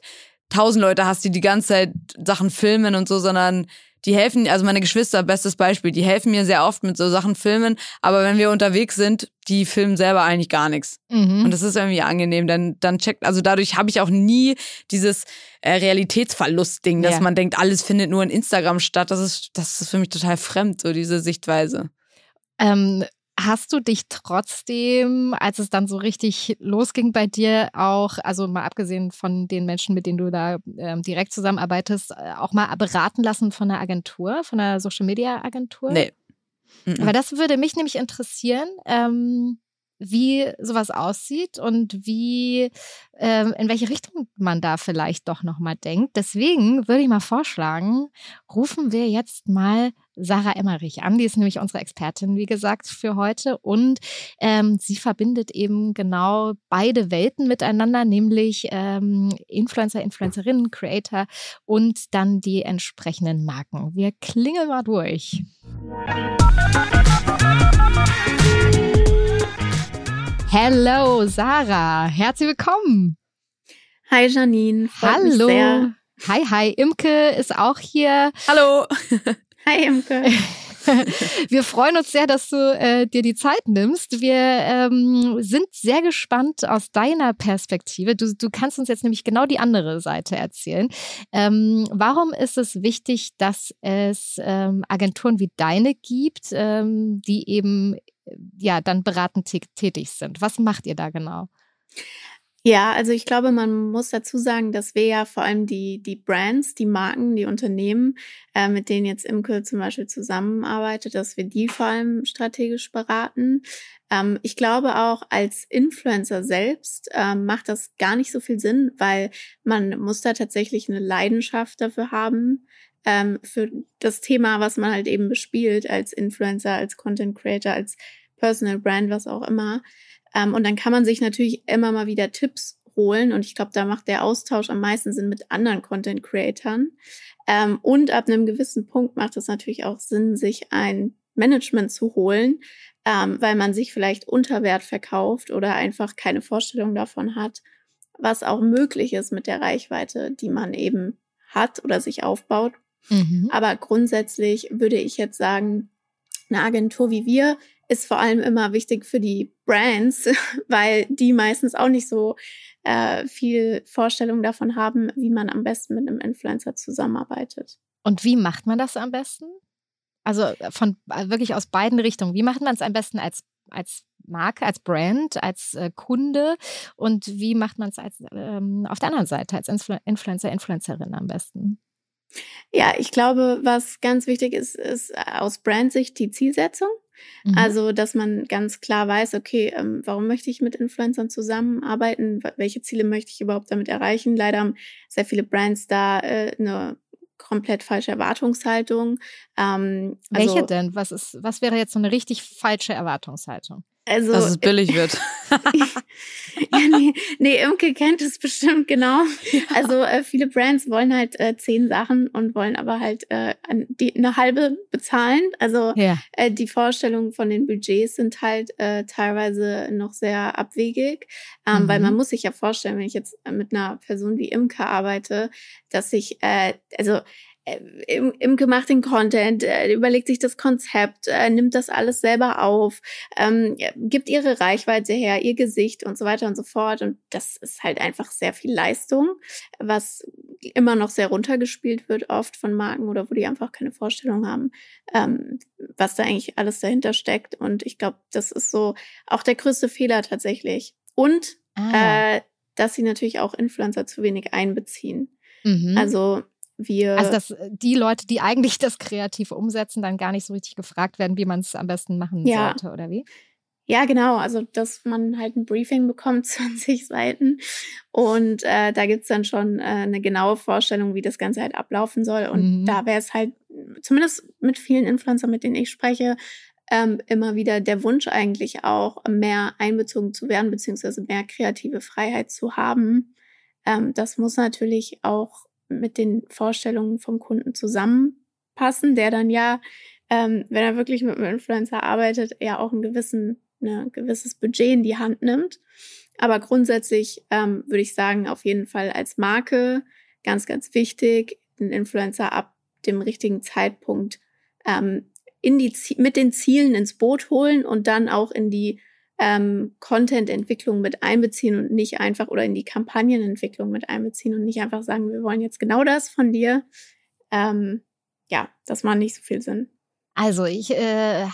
tausend Leute hast, die die ganze Zeit Sachen filmen und so, sondern die helfen, also meine Geschwister, bestes Beispiel, die helfen mir sehr oft mit so Sachen filmen, aber wenn wir unterwegs sind, die filmen selber eigentlich gar nichts. Mhm. Und das ist irgendwie angenehm, dann, dann checkt, also dadurch habe ich auch nie dieses äh, Realitätsverlust-Ding, dass ja. man denkt, alles findet nur in Instagram statt. Das ist, das ist für mich total fremd, so diese Sichtweise. Ähm, Hast du dich trotzdem, als es dann so richtig losging bei dir, auch, also mal abgesehen von den Menschen, mit denen du da ähm, direkt zusammenarbeitest, äh, auch mal beraten lassen von einer Agentur, von einer Social Media Agentur? Nee. Aber das würde mich nämlich interessieren. Ähm, wie sowas aussieht und wie ähm, in welche Richtung man da vielleicht doch noch mal denkt. Deswegen würde ich mal vorschlagen, rufen wir jetzt mal Sarah Emmerich an. Die ist nämlich unsere Expertin, wie gesagt, für heute. Und ähm, sie verbindet eben genau beide Welten miteinander, nämlich ähm, Influencer, Influencerinnen, Creator und dann die entsprechenden Marken. Wir klingeln mal durch. Hello, Sarah. Herzlich willkommen. Hi, Janine. Freut Hallo. Hi, hi. Imke ist auch hier. Hallo. Hi, Imke. Wir freuen uns sehr, dass du äh, dir die Zeit nimmst. Wir ähm, sind sehr gespannt aus deiner Perspektive. Du, du kannst uns jetzt nämlich genau die andere Seite erzählen. Ähm, warum ist es wichtig, dass es ähm, Agenturen wie deine gibt, ähm, die eben ja dann beratend tätig sind. Was macht ihr da genau? Ja, also ich glaube, man muss dazu sagen, dass wir ja vor allem die, die Brands, die Marken, die Unternehmen, äh, mit denen jetzt Imke zum Beispiel zusammenarbeitet, dass wir die vor allem strategisch beraten. Ähm, ich glaube auch als Influencer selbst äh, macht das gar nicht so viel Sinn, weil man muss da tatsächlich eine Leidenschaft dafür haben, ähm, für das Thema, was man halt eben bespielt als Influencer, als Content Creator, als Personal Brand, was auch immer. Ähm, und dann kann man sich natürlich immer mal wieder Tipps holen. Und ich glaube, da macht der Austausch am meisten Sinn mit anderen Content Creatern. Ähm, und ab einem gewissen Punkt macht es natürlich auch Sinn, sich ein Management zu holen, ähm, weil man sich vielleicht unter Wert verkauft oder einfach keine Vorstellung davon hat, was auch möglich ist mit der Reichweite, die man eben hat oder sich aufbaut. Mhm. Aber grundsätzlich würde ich jetzt sagen, eine Agentur wie wir ist vor allem immer wichtig für die Brands, weil die meistens auch nicht so äh, viel Vorstellung davon haben, wie man am besten mit einem Influencer zusammenarbeitet. Und wie macht man das am besten? Also äh, von äh, wirklich aus beiden Richtungen. Wie macht man es am besten als als Marke, als Brand, als äh, Kunde und wie macht man es als ähm, auf der anderen Seite als Influ Influencer, Influencerin am besten? Ja, ich glaube, was ganz wichtig ist, ist äh, aus Brandsicht die Zielsetzung. Mhm. Also, dass man ganz klar weiß, okay, ähm, warum möchte ich mit Influencern zusammenarbeiten? Welche Ziele möchte ich überhaupt damit erreichen? Leider haben sehr viele Brands da äh, eine komplett falsche Erwartungshaltung. Ähm, also, Welche denn? Was ist, was wäre jetzt so eine richtig falsche Erwartungshaltung? Also, dass es billig wird. ja, nee, nee, Imke kennt es bestimmt, genau. Ja. Also äh, viele Brands wollen halt äh, zehn Sachen und wollen aber halt äh, die, eine halbe bezahlen. Also ja. äh, die Vorstellungen von den Budgets sind halt äh, teilweise noch sehr abwegig, ähm, mhm. weil man muss sich ja vorstellen, wenn ich jetzt mit einer Person wie Imke arbeite, dass ich, äh, also äh, im, im gemachten Content, äh, überlegt sich das Konzept, äh, nimmt das alles selber auf, ähm, gibt ihre Reichweite her, ihr Gesicht und so weiter und so fort. Und das ist halt einfach sehr viel Leistung, was immer noch sehr runtergespielt wird, oft von Marken oder wo die einfach keine Vorstellung haben, ähm, was da eigentlich alles dahinter steckt. Und ich glaube, das ist so auch der größte Fehler tatsächlich. Und ah. äh, dass sie natürlich auch Influencer zu wenig einbeziehen. Mhm. Also wir also, dass äh, die Leute, die eigentlich das kreativ umsetzen, dann gar nicht so richtig gefragt werden, wie man es am besten machen ja. sollte, oder wie? Ja, genau. Also, dass man halt ein Briefing bekommt, 20 Seiten. Und äh, da gibt's dann schon äh, eine genaue Vorstellung, wie das Ganze halt ablaufen soll. Und mhm. da wäre es halt, zumindest mit vielen Influencern, mit denen ich spreche, ähm, immer wieder der Wunsch eigentlich auch, mehr einbezogen zu werden, beziehungsweise mehr kreative Freiheit zu haben. Ähm, das muss natürlich auch mit den Vorstellungen vom Kunden zusammenpassen, der dann ja, ähm, wenn er wirklich mit einem Influencer arbeitet, ja auch ein gewissen, ne, gewisses Budget in die Hand nimmt. Aber grundsätzlich ähm, würde ich sagen, auf jeden Fall als Marke ganz, ganz wichtig, den Influencer ab dem richtigen Zeitpunkt ähm, in die, mit den Zielen ins Boot holen und dann auch in die ähm, Content-Entwicklung mit einbeziehen und nicht einfach oder in die Kampagnenentwicklung mit einbeziehen und nicht einfach sagen, wir wollen jetzt genau das von dir. Ähm, ja, das macht nicht so viel Sinn. Also ich äh,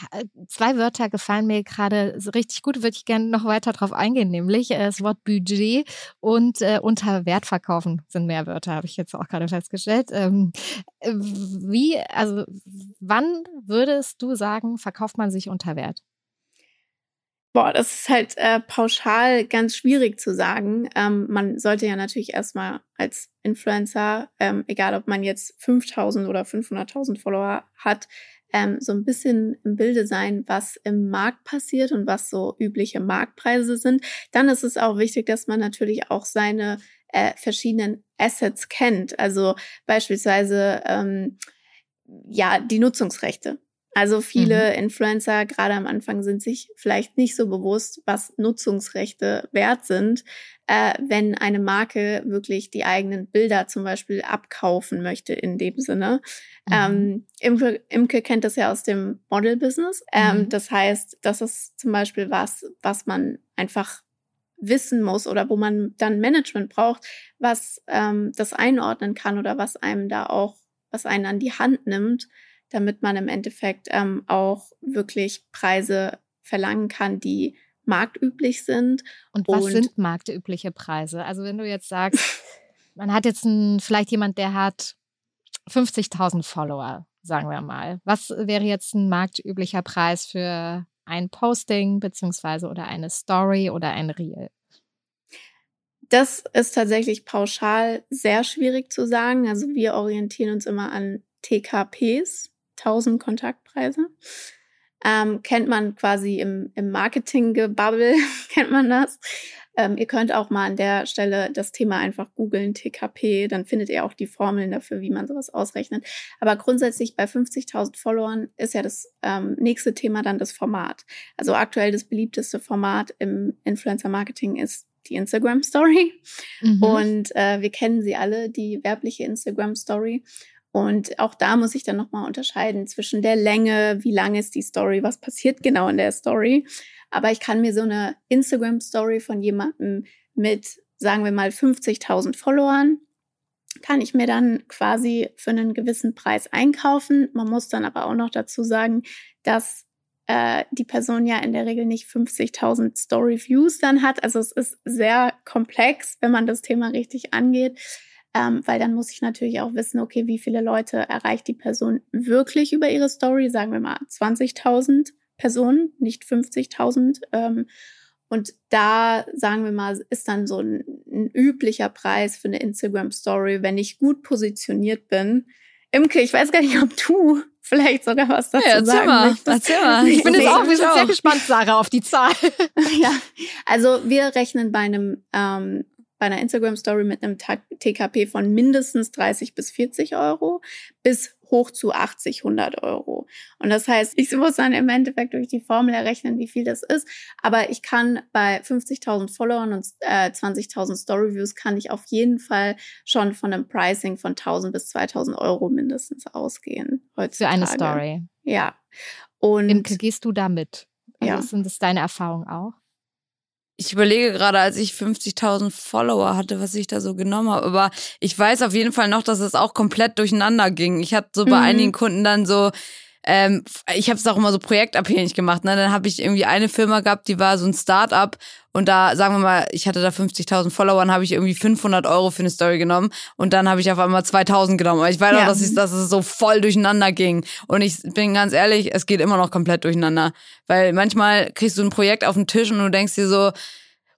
zwei Wörter gefallen mir gerade so richtig gut, würde ich gerne noch weiter drauf eingehen, nämlich äh, das Wort Budget und äh, unter Wert verkaufen sind mehr Wörter, habe ich jetzt auch gerade festgestellt. Ähm, wie, also wann würdest du sagen, verkauft man sich unter Wert? Boah, das ist halt äh, pauschal ganz schwierig zu sagen. Ähm, man sollte ja natürlich erstmal als Influencer, ähm, egal ob man jetzt 5000 oder 500.000 Follower hat, ähm, so ein bisschen im Bilde sein, was im Markt passiert und was so übliche Marktpreise sind. Dann ist es auch wichtig, dass man natürlich auch seine äh, verschiedenen Assets kennt. Also beispielsweise ähm, ja die Nutzungsrechte. Also viele mhm. Influencer, gerade am Anfang, sind sich vielleicht nicht so bewusst, was Nutzungsrechte wert sind, äh, wenn eine Marke wirklich die eigenen Bilder zum Beispiel abkaufen möchte in dem Sinne. Mhm. Ähm, Imke, Imke, kennt das ja aus dem Model-Business. Ähm, mhm. Das heißt, das ist zum Beispiel was, was man einfach wissen muss oder wo man dann Management braucht, was ähm, das einordnen kann oder was einem da auch, was einen an die Hand nimmt damit man im Endeffekt ähm, auch wirklich Preise verlangen kann, die marktüblich sind. Und was und sind marktübliche Preise? Also wenn du jetzt sagst, man hat jetzt ein, vielleicht jemand, der hat 50.000 Follower, sagen wir mal. Was wäre jetzt ein marktüblicher Preis für ein Posting beziehungsweise oder eine Story oder ein Reel? Das ist tatsächlich pauschal sehr schwierig zu sagen. Also wir orientieren uns immer an TKPs, 1000 Kontaktpreise. Ähm, kennt man quasi im, im Marketing-Gebubble, kennt man das. Ähm, ihr könnt auch mal an der Stelle das Thema einfach googeln, TKP, dann findet ihr auch die Formeln dafür, wie man sowas ausrechnet. Aber grundsätzlich bei 50.000 Followern ist ja das ähm, nächste Thema dann das Format. Also aktuell das beliebteste Format im Influencer-Marketing ist die Instagram Story. Mhm. Und äh, wir kennen sie alle, die werbliche Instagram Story. Und auch da muss ich dann nochmal unterscheiden zwischen der Länge, wie lang ist die Story, was passiert genau in der Story. Aber ich kann mir so eine Instagram-Story von jemandem mit, sagen wir mal, 50.000 Followern, kann ich mir dann quasi für einen gewissen Preis einkaufen. Man muss dann aber auch noch dazu sagen, dass äh, die Person ja in der Regel nicht 50.000 Story-Views dann hat. Also es ist sehr komplex, wenn man das Thema richtig angeht ähm, weil dann muss ich natürlich auch wissen, okay, wie viele Leute erreicht die Person wirklich über ihre Story? Sagen wir mal 20.000 Personen, nicht 50.000. Ähm, und da, sagen wir mal, ist dann so ein, ein üblicher Preis für eine Instagram-Story, wenn ich gut positioniert bin. Imke, ich weiß gar nicht, ob du vielleicht sogar was dazu ja, sagen mal, möchtest. Erzähl mal. Ich bin jetzt auch, wir sind sehr gespannt, Sarah, auf die Zahl. ja, also wir rechnen bei einem ähm, bei einer Instagram-Story mit einem TKP von mindestens 30 bis 40 Euro bis hoch zu 80, 100 Euro. Und das heißt, ich muss dann im Endeffekt durch die Formel errechnen, wie viel das ist. Aber ich kann bei 50.000 Followern und äh, 20.000 Story-Views kann ich auf jeden Fall schon von einem Pricing von 1.000 bis 2.000 Euro mindestens ausgehen. Heutzutage. Für eine Story. Ja. Und Imke, gehst du damit? Also ja. Sind das deine Erfahrungen auch? Ich überlege gerade, als ich 50.000 Follower hatte, was ich da so genommen habe. Aber ich weiß auf jeden Fall noch, dass es auch komplett durcheinander ging. Ich hatte so bei Mhm. einigen Kunden dann so, ähm, ich habe es auch immer so projektabhängig gemacht. Ne? Dann habe ich irgendwie eine Firma gehabt, die war so ein Start-up und da, sagen wir mal, ich hatte da 50.000 Follower, dann habe ich irgendwie 500 Euro für eine Story genommen und dann habe ich auf einmal 2.000 genommen. Aber ich weiß Ja. auch, dass, ich, dass es so voll durcheinander ging. Und ich bin ganz ehrlich, es geht immer noch komplett durcheinander. Weil manchmal kriegst du ein Projekt auf den Tisch und du denkst dir so,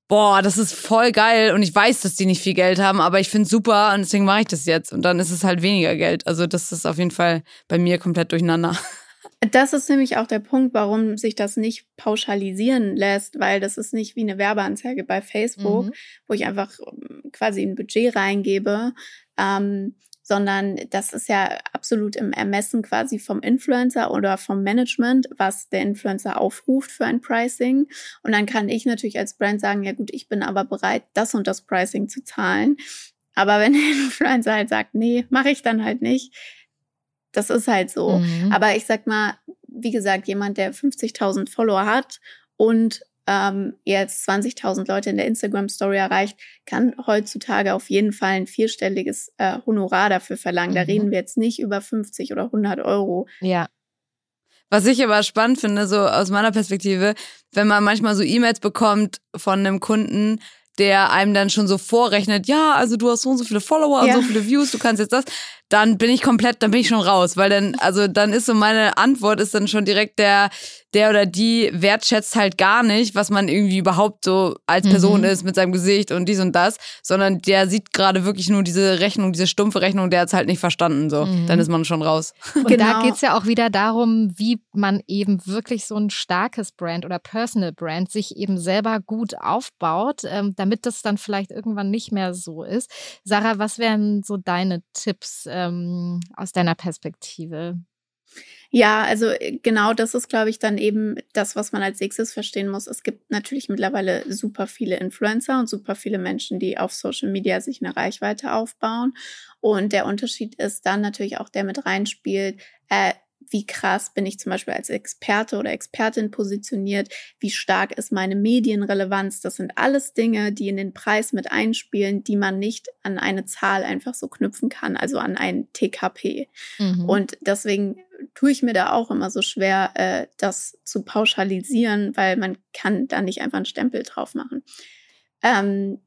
boah, das ist voll geil und ich weiß, dass die nicht viel Geld haben, aber ich finde super und deswegen mache ich das jetzt und dann ist es halt weniger Geld. Also das ist auf jeden Fall bei mir komplett durcheinander. Das ist nämlich auch der Punkt, warum sich das nicht pauschalisieren lässt, weil das ist nicht wie eine Werbeanzeige bei Facebook, Mhm. wo ich einfach ähm, quasi ein Budget reingebe, ähm, sondern das ist ja absolut im Ermessen quasi vom Influencer oder vom Management, was der Influencer aufruft für ein Pricing. Und dann kann ich natürlich als Brand sagen, ja gut, ich bin aber bereit, das und das Pricing zu zahlen. Aber wenn der Influencer halt sagt, nee, mache ich dann halt nicht, das ist halt so. Mhm. Aber ich sag mal, wie gesagt, jemand, der 50.000 Follower hat und ähm, jetzt 20.000 Leute in der Instagram-Story erreicht, kann heutzutage auf jeden Fall ein vierstelliges äh, Honorar dafür verlangen. Da Mhm. reden wir jetzt nicht über 50 oder 100 Euro. ja. Was ich aber spannend finde, so aus meiner Perspektive, wenn man manchmal so E-Mails bekommt von einem Kunden, der einem dann schon so vorrechnet, ja, also du hast so und so viele Follower Ja. und so viele Views, du kannst jetzt das, dann bin ich komplett, dann bin ich schon raus, weil dann, also dann ist so meine Antwort ist dann schon direkt der, der oder die wertschätzt halt gar nicht, was man irgendwie überhaupt so als Person Mhm. ist mit seinem Gesicht und dies und das, sondern der sieht gerade wirklich nur diese Rechnung, diese stumpfe Rechnung, der hat's halt nicht verstanden, so. Mhm. Dann ist man schon raus. Und Genau. da geht's ja auch wieder darum, wie man eben wirklich so ein starkes Brand oder Personal Brand sich eben selber gut aufbaut, ähm, damit das dann vielleicht irgendwann nicht mehr so ist. Sarah, was wären so deine Tipps ähm, aus deiner Perspektive? Ja, also äh, genau das ist, glaube ich, dann eben das, was man als nächstes verstehen muss. Es gibt natürlich mittlerweile super viele Influencer und super viele Menschen, die auf Social Media sich eine Reichweite aufbauen. Und der Unterschied ist dann natürlich auch, der mit reinspielt, äh, wie krass bin ich zum Beispiel als Experte oder Expertin positioniert, wie stark ist meine Medienrelevanz. Das sind alles Dinge, die in den Preis mit einspielen, die man nicht an eine Zahl einfach so knüpfen kann, also an ein TKP. Mhm. Und deswegen tue ich mir da auch immer so schwer, äh, das zu pauschalisieren, weil man kann da nicht einfach einen Stempel drauf machen. Ähm,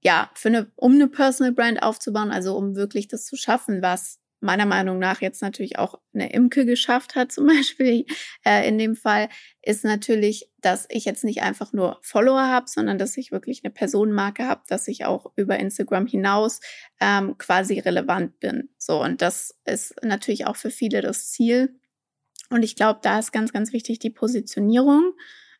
ja, für eine, um eine Personal Brand aufzubauen, also um wirklich das zu schaffen, was meiner Meinung nach jetzt natürlich auch eine Imke geschafft hat, zum Beispiel äh, in dem Fall, ist natürlich, dass ich jetzt nicht einfach nur Follower habe, sondern dass ich wirklich eine Personenmarke habe, dass ich auch über Instagram hinaus ähm, quasi relevant bin. So, und das ist natürlich auch für viele das Ziel. Und ich glaube, da ist ganz, ganz wichtig die Positionierung.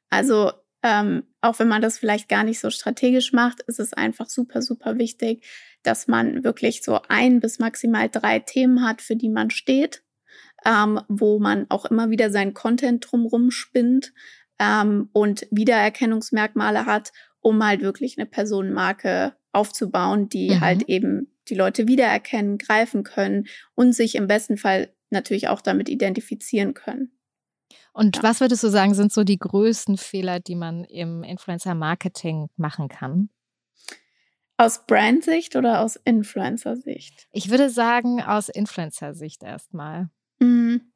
Also ähm, auch wenn man das vielleicht gar nicht so strategisch macht, ist es einfach super, super wichtig, dass man wirklich so ein bis maximal drei Themen hat, für die man steht, ähm, wo man auch immer wieder seinen Content drumrum spinnt ähm, und Wiedererkennungsmerkmale hat, um halt wirklich eine Personenmarke aufzubauen, die Mhm. halt eben die Leute wiedererkennen, greifen können und sich im besten Fall natürlich auch damit identifizieren können. Und Ja. was würdest du sagen, sind so die größten Fehler, die man im Influencer-Marketing machen kann? Aus Brand-Sicht oder aus Influencer-Sicht? Ich würde sagen, aus Influencer-Sicht erstmal. Mhm.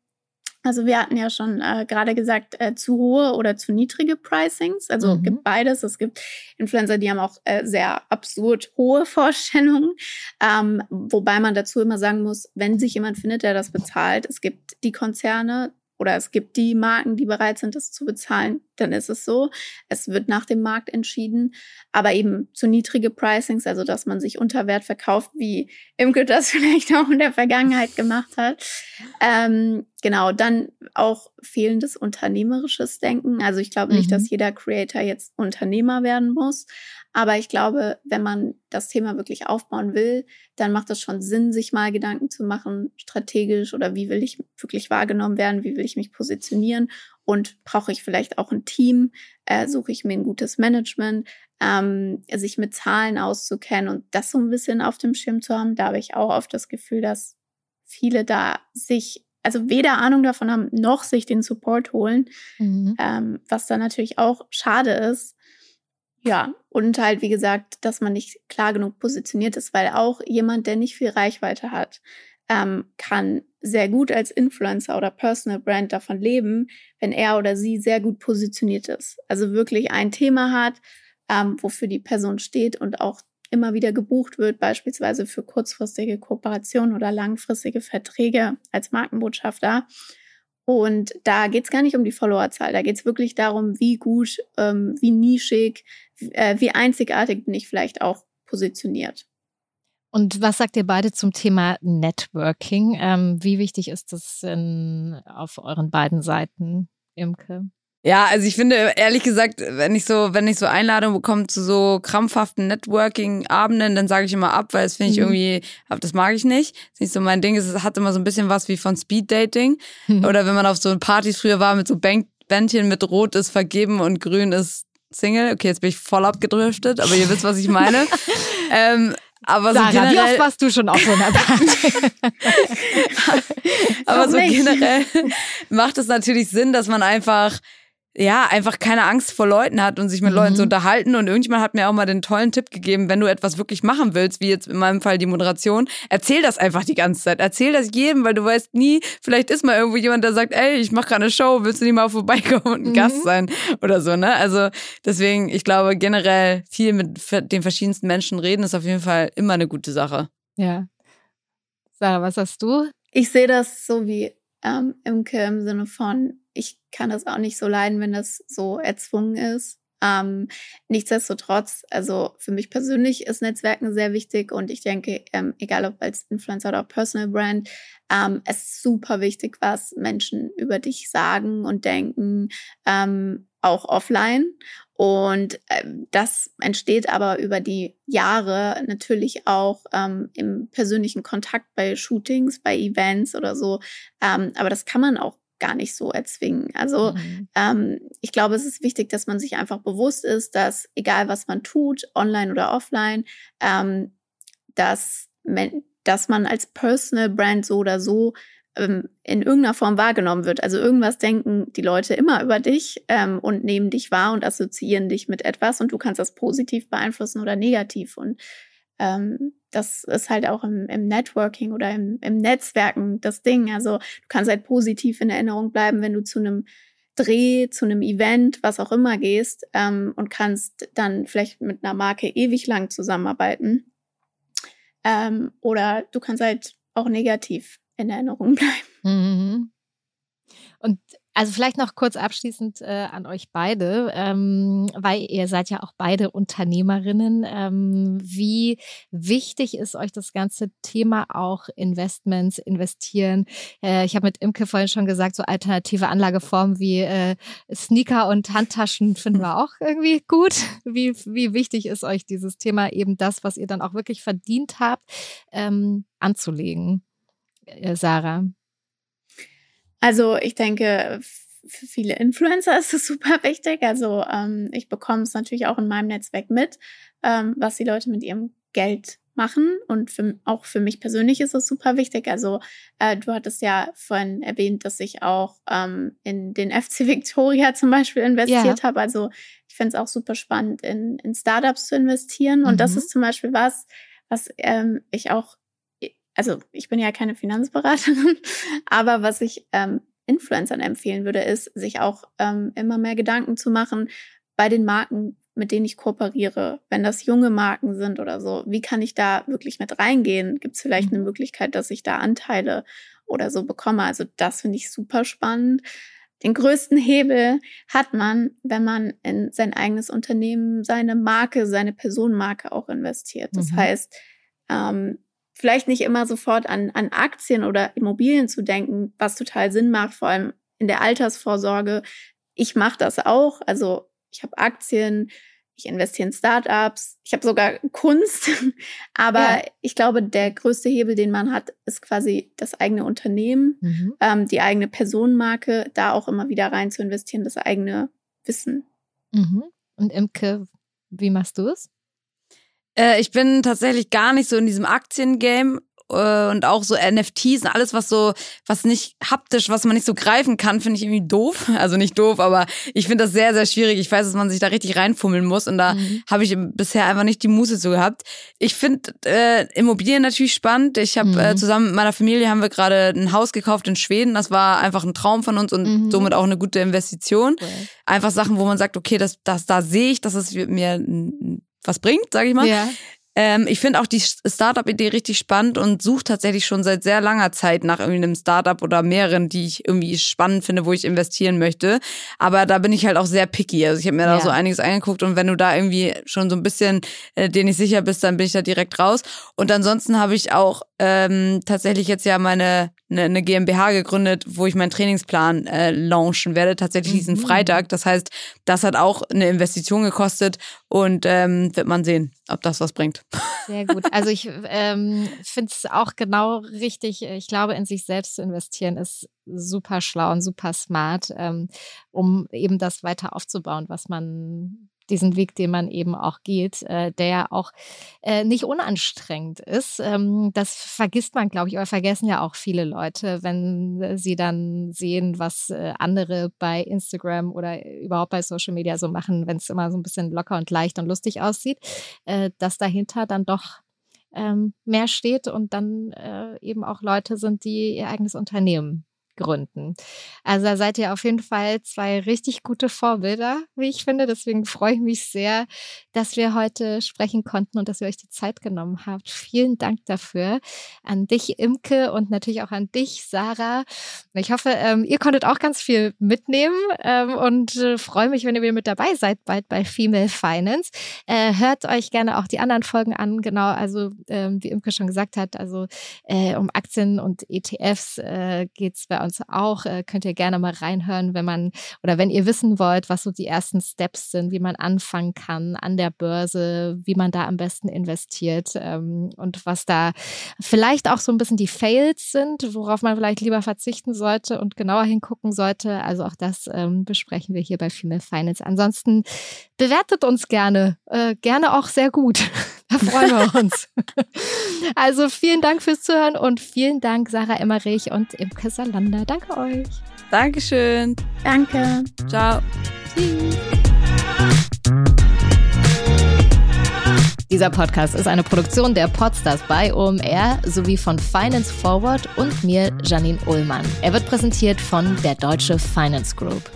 Also wir hatten ja schon äh, gerade gesagt, äh, zu hohe oder zu niedrige Pricings. Also Mhm. gibt beides. Es gibt Influencer, die haben auch äh, sehr absurd hohe Vorstellungen. Ähm, wobei man dazu immer sagen muss, wenn sich jemand findet, der das bezahlt, es gibt die Konzerne oder es gibt die Marken, die bereit sind, das zu bezahlen, dann ist es so. Es wird nach dem Markt entschieden, aber eben zu niedrige Pricings, also dass man sich unter Wert verkauft, wie Imke das vielleicht auch in der Vergangenheit gemacht hat. Ähm, genau, dann auch fehlendes unternehmerisches Denken. Also ich glaube nicht, mhm. dass jeder Creator jetzt Unternehmer werden muss, aber ich glaube, wenn man das Thema wirklich aufbauen will, dann macht es schon Sinn, sich mal Gedanken zu machen, strategisch oder wie will ich wirklich wahrgenommen werden, wie will ich mich positionieren und brauche ich vielleicht auch ein Team, äh, suche ich mir ein gutes Management, ähm, sich mit Zahlen auszukennen und das so ein bisschen auf dem Schirm zu haben. Da habe ich auch oft das Gefühl, dass viele da sich also weder Ahnung davon haben, noch sich den Support holen, mhm. ähm, was dann natürlich auch schade ist. Ja, und halt, wie gesagt, dass man nicht klar genug positioniert ist, weil auch jemand, der nicht viel Reichweite hat, ähm, kann sehr gut als Influencer oder Personal Brand davon leben, wenn er oder sie sehr gut positioniert ist. Also wirklich ein Thema hat, ähm, wofür die Person steht und auch immer wieder gebucht wird, beispielsweise für kurzfristige Kooperationen oder langfristige Verträge als Markenbotschafter. Und da geht es gar nicht um die Followerzahl, da geht es wirklich darum, wie gut, ähm, wie nischig, äh, wie einzigartig bin ich vielleicht auch positioniert. Und was sagt ihr beide zum Thema Networking? Ähm, wie wichtig ist das in, auf euren beiden Seiten, Imke? Ja, also ich finde, ehrlich gesagt, wenn ich so, wenn ich so Einladungen bekomme zu so krampfhaften Networking-Abenden, dann sage ich immer ab, weil das finde ich mhm. irgendwie, das mag ich nicht. Das ist nicht so mein Ding. Es hat immer so ein bisschen was wie von Speed-Dating. Mhm. Oder wenn man auf so Partys früher war mit so Bank Bändchen mit Rot ist vergeben und Grün ist Single. Okay, jetzt bin ich voll abgedriftet, aber ihr wisst, was ich meine. ähm, aber Sarah, so generell, wie oft warst du schon auf so einer Party? aber so generell macht es natürlich Sinn, dass man einfach ja, einfach keine Angst vor Leuten hat und sich mit mhm. Leuten zu unterhalten. Und irgendjemand hat mir auch mal den tollen Tipp gegeben, wenn du etwas wirklich machen willst, wie jetzt in meinem Fall die Moderation, erzähl das einfach die ganze Zeit. Erzähl das jedem, weil du weißt nie, vielleicht ist mal irgendwo jemand, der sagt, ey, ich mache gerade eine Show, willst du nicht mal vorbeikommen und ein mhm. Gast sein oder so, ne? Also deswegen, ich glaube generell viel mit den verschiedensten Menschen reden ist auf jeden Fall immer eine gute Sache. Ja. Sarah, was hast du? Ich sehe das so wie ähm, Imke im Sinne von, ich kann das auch nicht so leiden, wenn das so erzwungen ist. Ähm, nichtsdestotrotz, also für mich persönlich ist Netzwerken sehr wichtig und ich denke, ähm, egal ob als Influencer oder Personal Brand, ähm, es ist super wichtig, was Menschen über dich sagen und denken, ähm, auch offline. Und ähm, das entsteht aber über die Jahre natürlich auch ähm, im persönlichen Kontakt bei Shootings, bei Events oder so. Ähm, aber das kann man auch gar nicht so erzwingen. Also mhm. ähm, ich glaube, es ist wichtig, dass man sich einfach bewusst ist, dass egal was man tut, online oder offline, ähm, dass, dass man als Personal Brand so oder so ähm, in irgendeiner Form wahrgenommen wird. Also irgendwas denken die Leute immer über dich ähm, und nehmen dich wahr und assoziieren dich mit etwas und du kannst das positiv beeinflussen oder negativ. Und ähm, das ist halt auch im, im Networking oder im, im Netzwerken das Ding. Also du kannst halt positiv in Erinnerung bleiben, wenn du zu einem Dreh, zu einem Event, was auch immer gehst ähm, und kannst dann vielleicht mit einer Marke ewig lang zusammenarbeiten. Ähm, oder du kannst halt auch negativ in Erinnerung bleiben. Mhm. Und also vielleicht noch kurz abschließend äh, an euch beide, ähm, weil ihr seid ja auch beide Unternehmerinnen. Ähm, wie wichtig ist euch das ganze Thema auch Investments, investieren? Äh, ich habe mit Imke vorhin schon gesagt, so alternative Anlageformen wie äh, Sneaker und Handtaschen finden wir auch irgendwie gut. Wie, wie wichtig ist euch dieses Thema eben das, was ihr dann auch wirklich verdient habt, ähm, anzulegen? Äh, Sarah. Also ich denke, für viele Influencer ist es super wichtig. Also ähm, ich bekomme es natürlich auch in meinem Netzwerk mit, ähm, was die Leute mit ihrem Geld machen. Und für, auch für mich persönlich ist es super wichtig. Also äh, du hattest ja vorhin erwähnt, dass ich auch ähm, in den FC Victoria zum Beispiel investiert ja. habe. Also ich finde es auch super spannend, in, in Startups zu investieren. Und mhm. das ist zum Beispiel was, was ähm, ich auch also ich bin ja keine Finanzberaterin, aber was ich ähm, Influencern empfehlen würde, ist, sich auch ähm, immer mehr Gedanken zu machen bei den Marken, mit denen ich kooperiere. Wenn das junge Marken sind oder so, wie kann ich da wirklich mit reingehen? Gibt es vielleicht eine mhm. Möglichkeit, dass ich da Anteile oder so bekomme? Also das finde ich super spannend. den größten Hebel hat man, wenn man in sein eigenes Unternehmen, seine Marke, seine Personenmarke auch investiert. Das mhm. heißt, ähm, vielleicht nicht immer sofort an, an Aktien oder Immobilien zu denken, was total Sinn macht, vor allem in der Altersvorsorge. Ich mache das auch. Also ich habe Aktien, ich investiere in Startups, ich habe sogar Kunst. Aber ja. ich glaube, der größte Hebel, den man hat, ist quasi das eigene Unternehmen, mhm. ähm, die eigene Personenmarke, da auch immer wieder rein zu investieren, das eigene Wissen. Mhm. Und Imke, wie machst du es? Äh, ich bin tatsächlich gar nicht so in diesem Aktiengame äh, und auch so NFTs und alles, was so, was nicht haptisch, was man nicht so greifen kann, finde ich irgendwie doof. Also nicht doof, aber ich finde das sehr, sehr schwierig. Ich weiß, dass man sich da richtig reinfummeln muss und da mhm. habe ich bisher einfach nicht die Muße zu gehabt. Ich finde äh, Immobilien natürlich spannend. Ich habe äh, mhm. äh, zusammen mit meiner Familie haben wir gerade ein Haus gekauft in Schweden. Das war einfach ein Traum von uns und mhm. somit auch eine gute Investition. Cool. Einfach Sachen, wo man sagt, okay, das, das, da sehe ich, dass es mir was bringt, sage ich mal. Ja. Ähm, ich finde auch die Startup-Idee richtig spannend und suche tatsächlich schon seit sehr langer Zeit nach irgendwie einem Startup oder mehreren, die ich irgendwie spannend finde, wo ich investieren möchte. Aber da bin ich halt auch sehr picky. Also ich habe mir ja. da so einiges angeguckt und wenn du da irgendwie schon so ein bisschen äh, dir nicht sicher bist, dann bin ich da direkt raus. Und ansonsten habe ich auch ähm, tatsächlich jetzt ja meine eine, eine GmbH gegründet, wo ich meinen Trainingsplan äh, launchen werde, tatsächlich diesen mhm. Freitag. Das heißt, das hat auch eine Investition gekostet und ähm, wird man sehen, ob das was bringt. Sehr gut. Also ich ähm, finde es auch genau richtig. Ich glaube, in sich selbst zu investieren ist super schlau und super smart, ähm, um eben das weiter aufzubauen, was man diesen Weg, den man eben auch geht, äh, der ja auch äh, nicht unanstrengend ist. Ähm, das vergisst man, glaube ich, oder vergessen ja auch viele Leute, wenn sie dann sehen, was äh, andere bei Instagram oder überhaupt bei Social Media so machen, wenn es immer so ein bisschen locker und leicht und lustig aussieht, äh, dass dahinter dann doch ähm, mehr steht und dann äh, eben auch Leute sind, die ihr eigenes Unternehmen gründen. Also da seid ihr auf jeden Fall zwei richtig gute Vorbilder, wie ich finde. Deswegen freue ich mich sehr, dass wir heute sprechen konnten und dass ihr euch die Zeit genommen habt. Vielen Dank dafür. An dich, Imke, und natürlich auch an dich, Sarah. Ich hoffe, ähm, ihr konntet auch ganz viel mitnehmen ähm, und äh, freue mich, wenn ihr wieder mit dabei seid, bald bei Female Finance. Äh, hört euch gerne auch die anderen Folgen an. Genau, also ähm, wie Imke schon gesagt hat, also äh, um Aktien und ETFs geht es uns auch. Äh, könnt ihr gerne mal reinhören, wenn man oder wenn ihr wissen wollt, was so die ersten Steps sind, wie man anfangen kann an der Börse, wie man da am besten investiert ähm, und was da vielleicht auch so ein bisschen die Fails sind, worauf man vielleicht lieber verzichten sollte und genauer hingucken sollte. Also auch das ähm, besprechen wir hier bei Female Finance. Ansonsten bewertet uns gerne, äh, gerne auch sehr gut. Da freuen wir uns. also vielen Dank fürs Zuhören und vielen Dank Sarah Emmerich und Imke Salander. Danke euch. Dankeschön. Danke. Ciao. Tschüss. Dieser Podcast ist eine Produktion der Podstars bei OMR sowie von Finance Forward und mir, Janine Ullmann. Er wird präsentiert von der Deutsche Finance Group.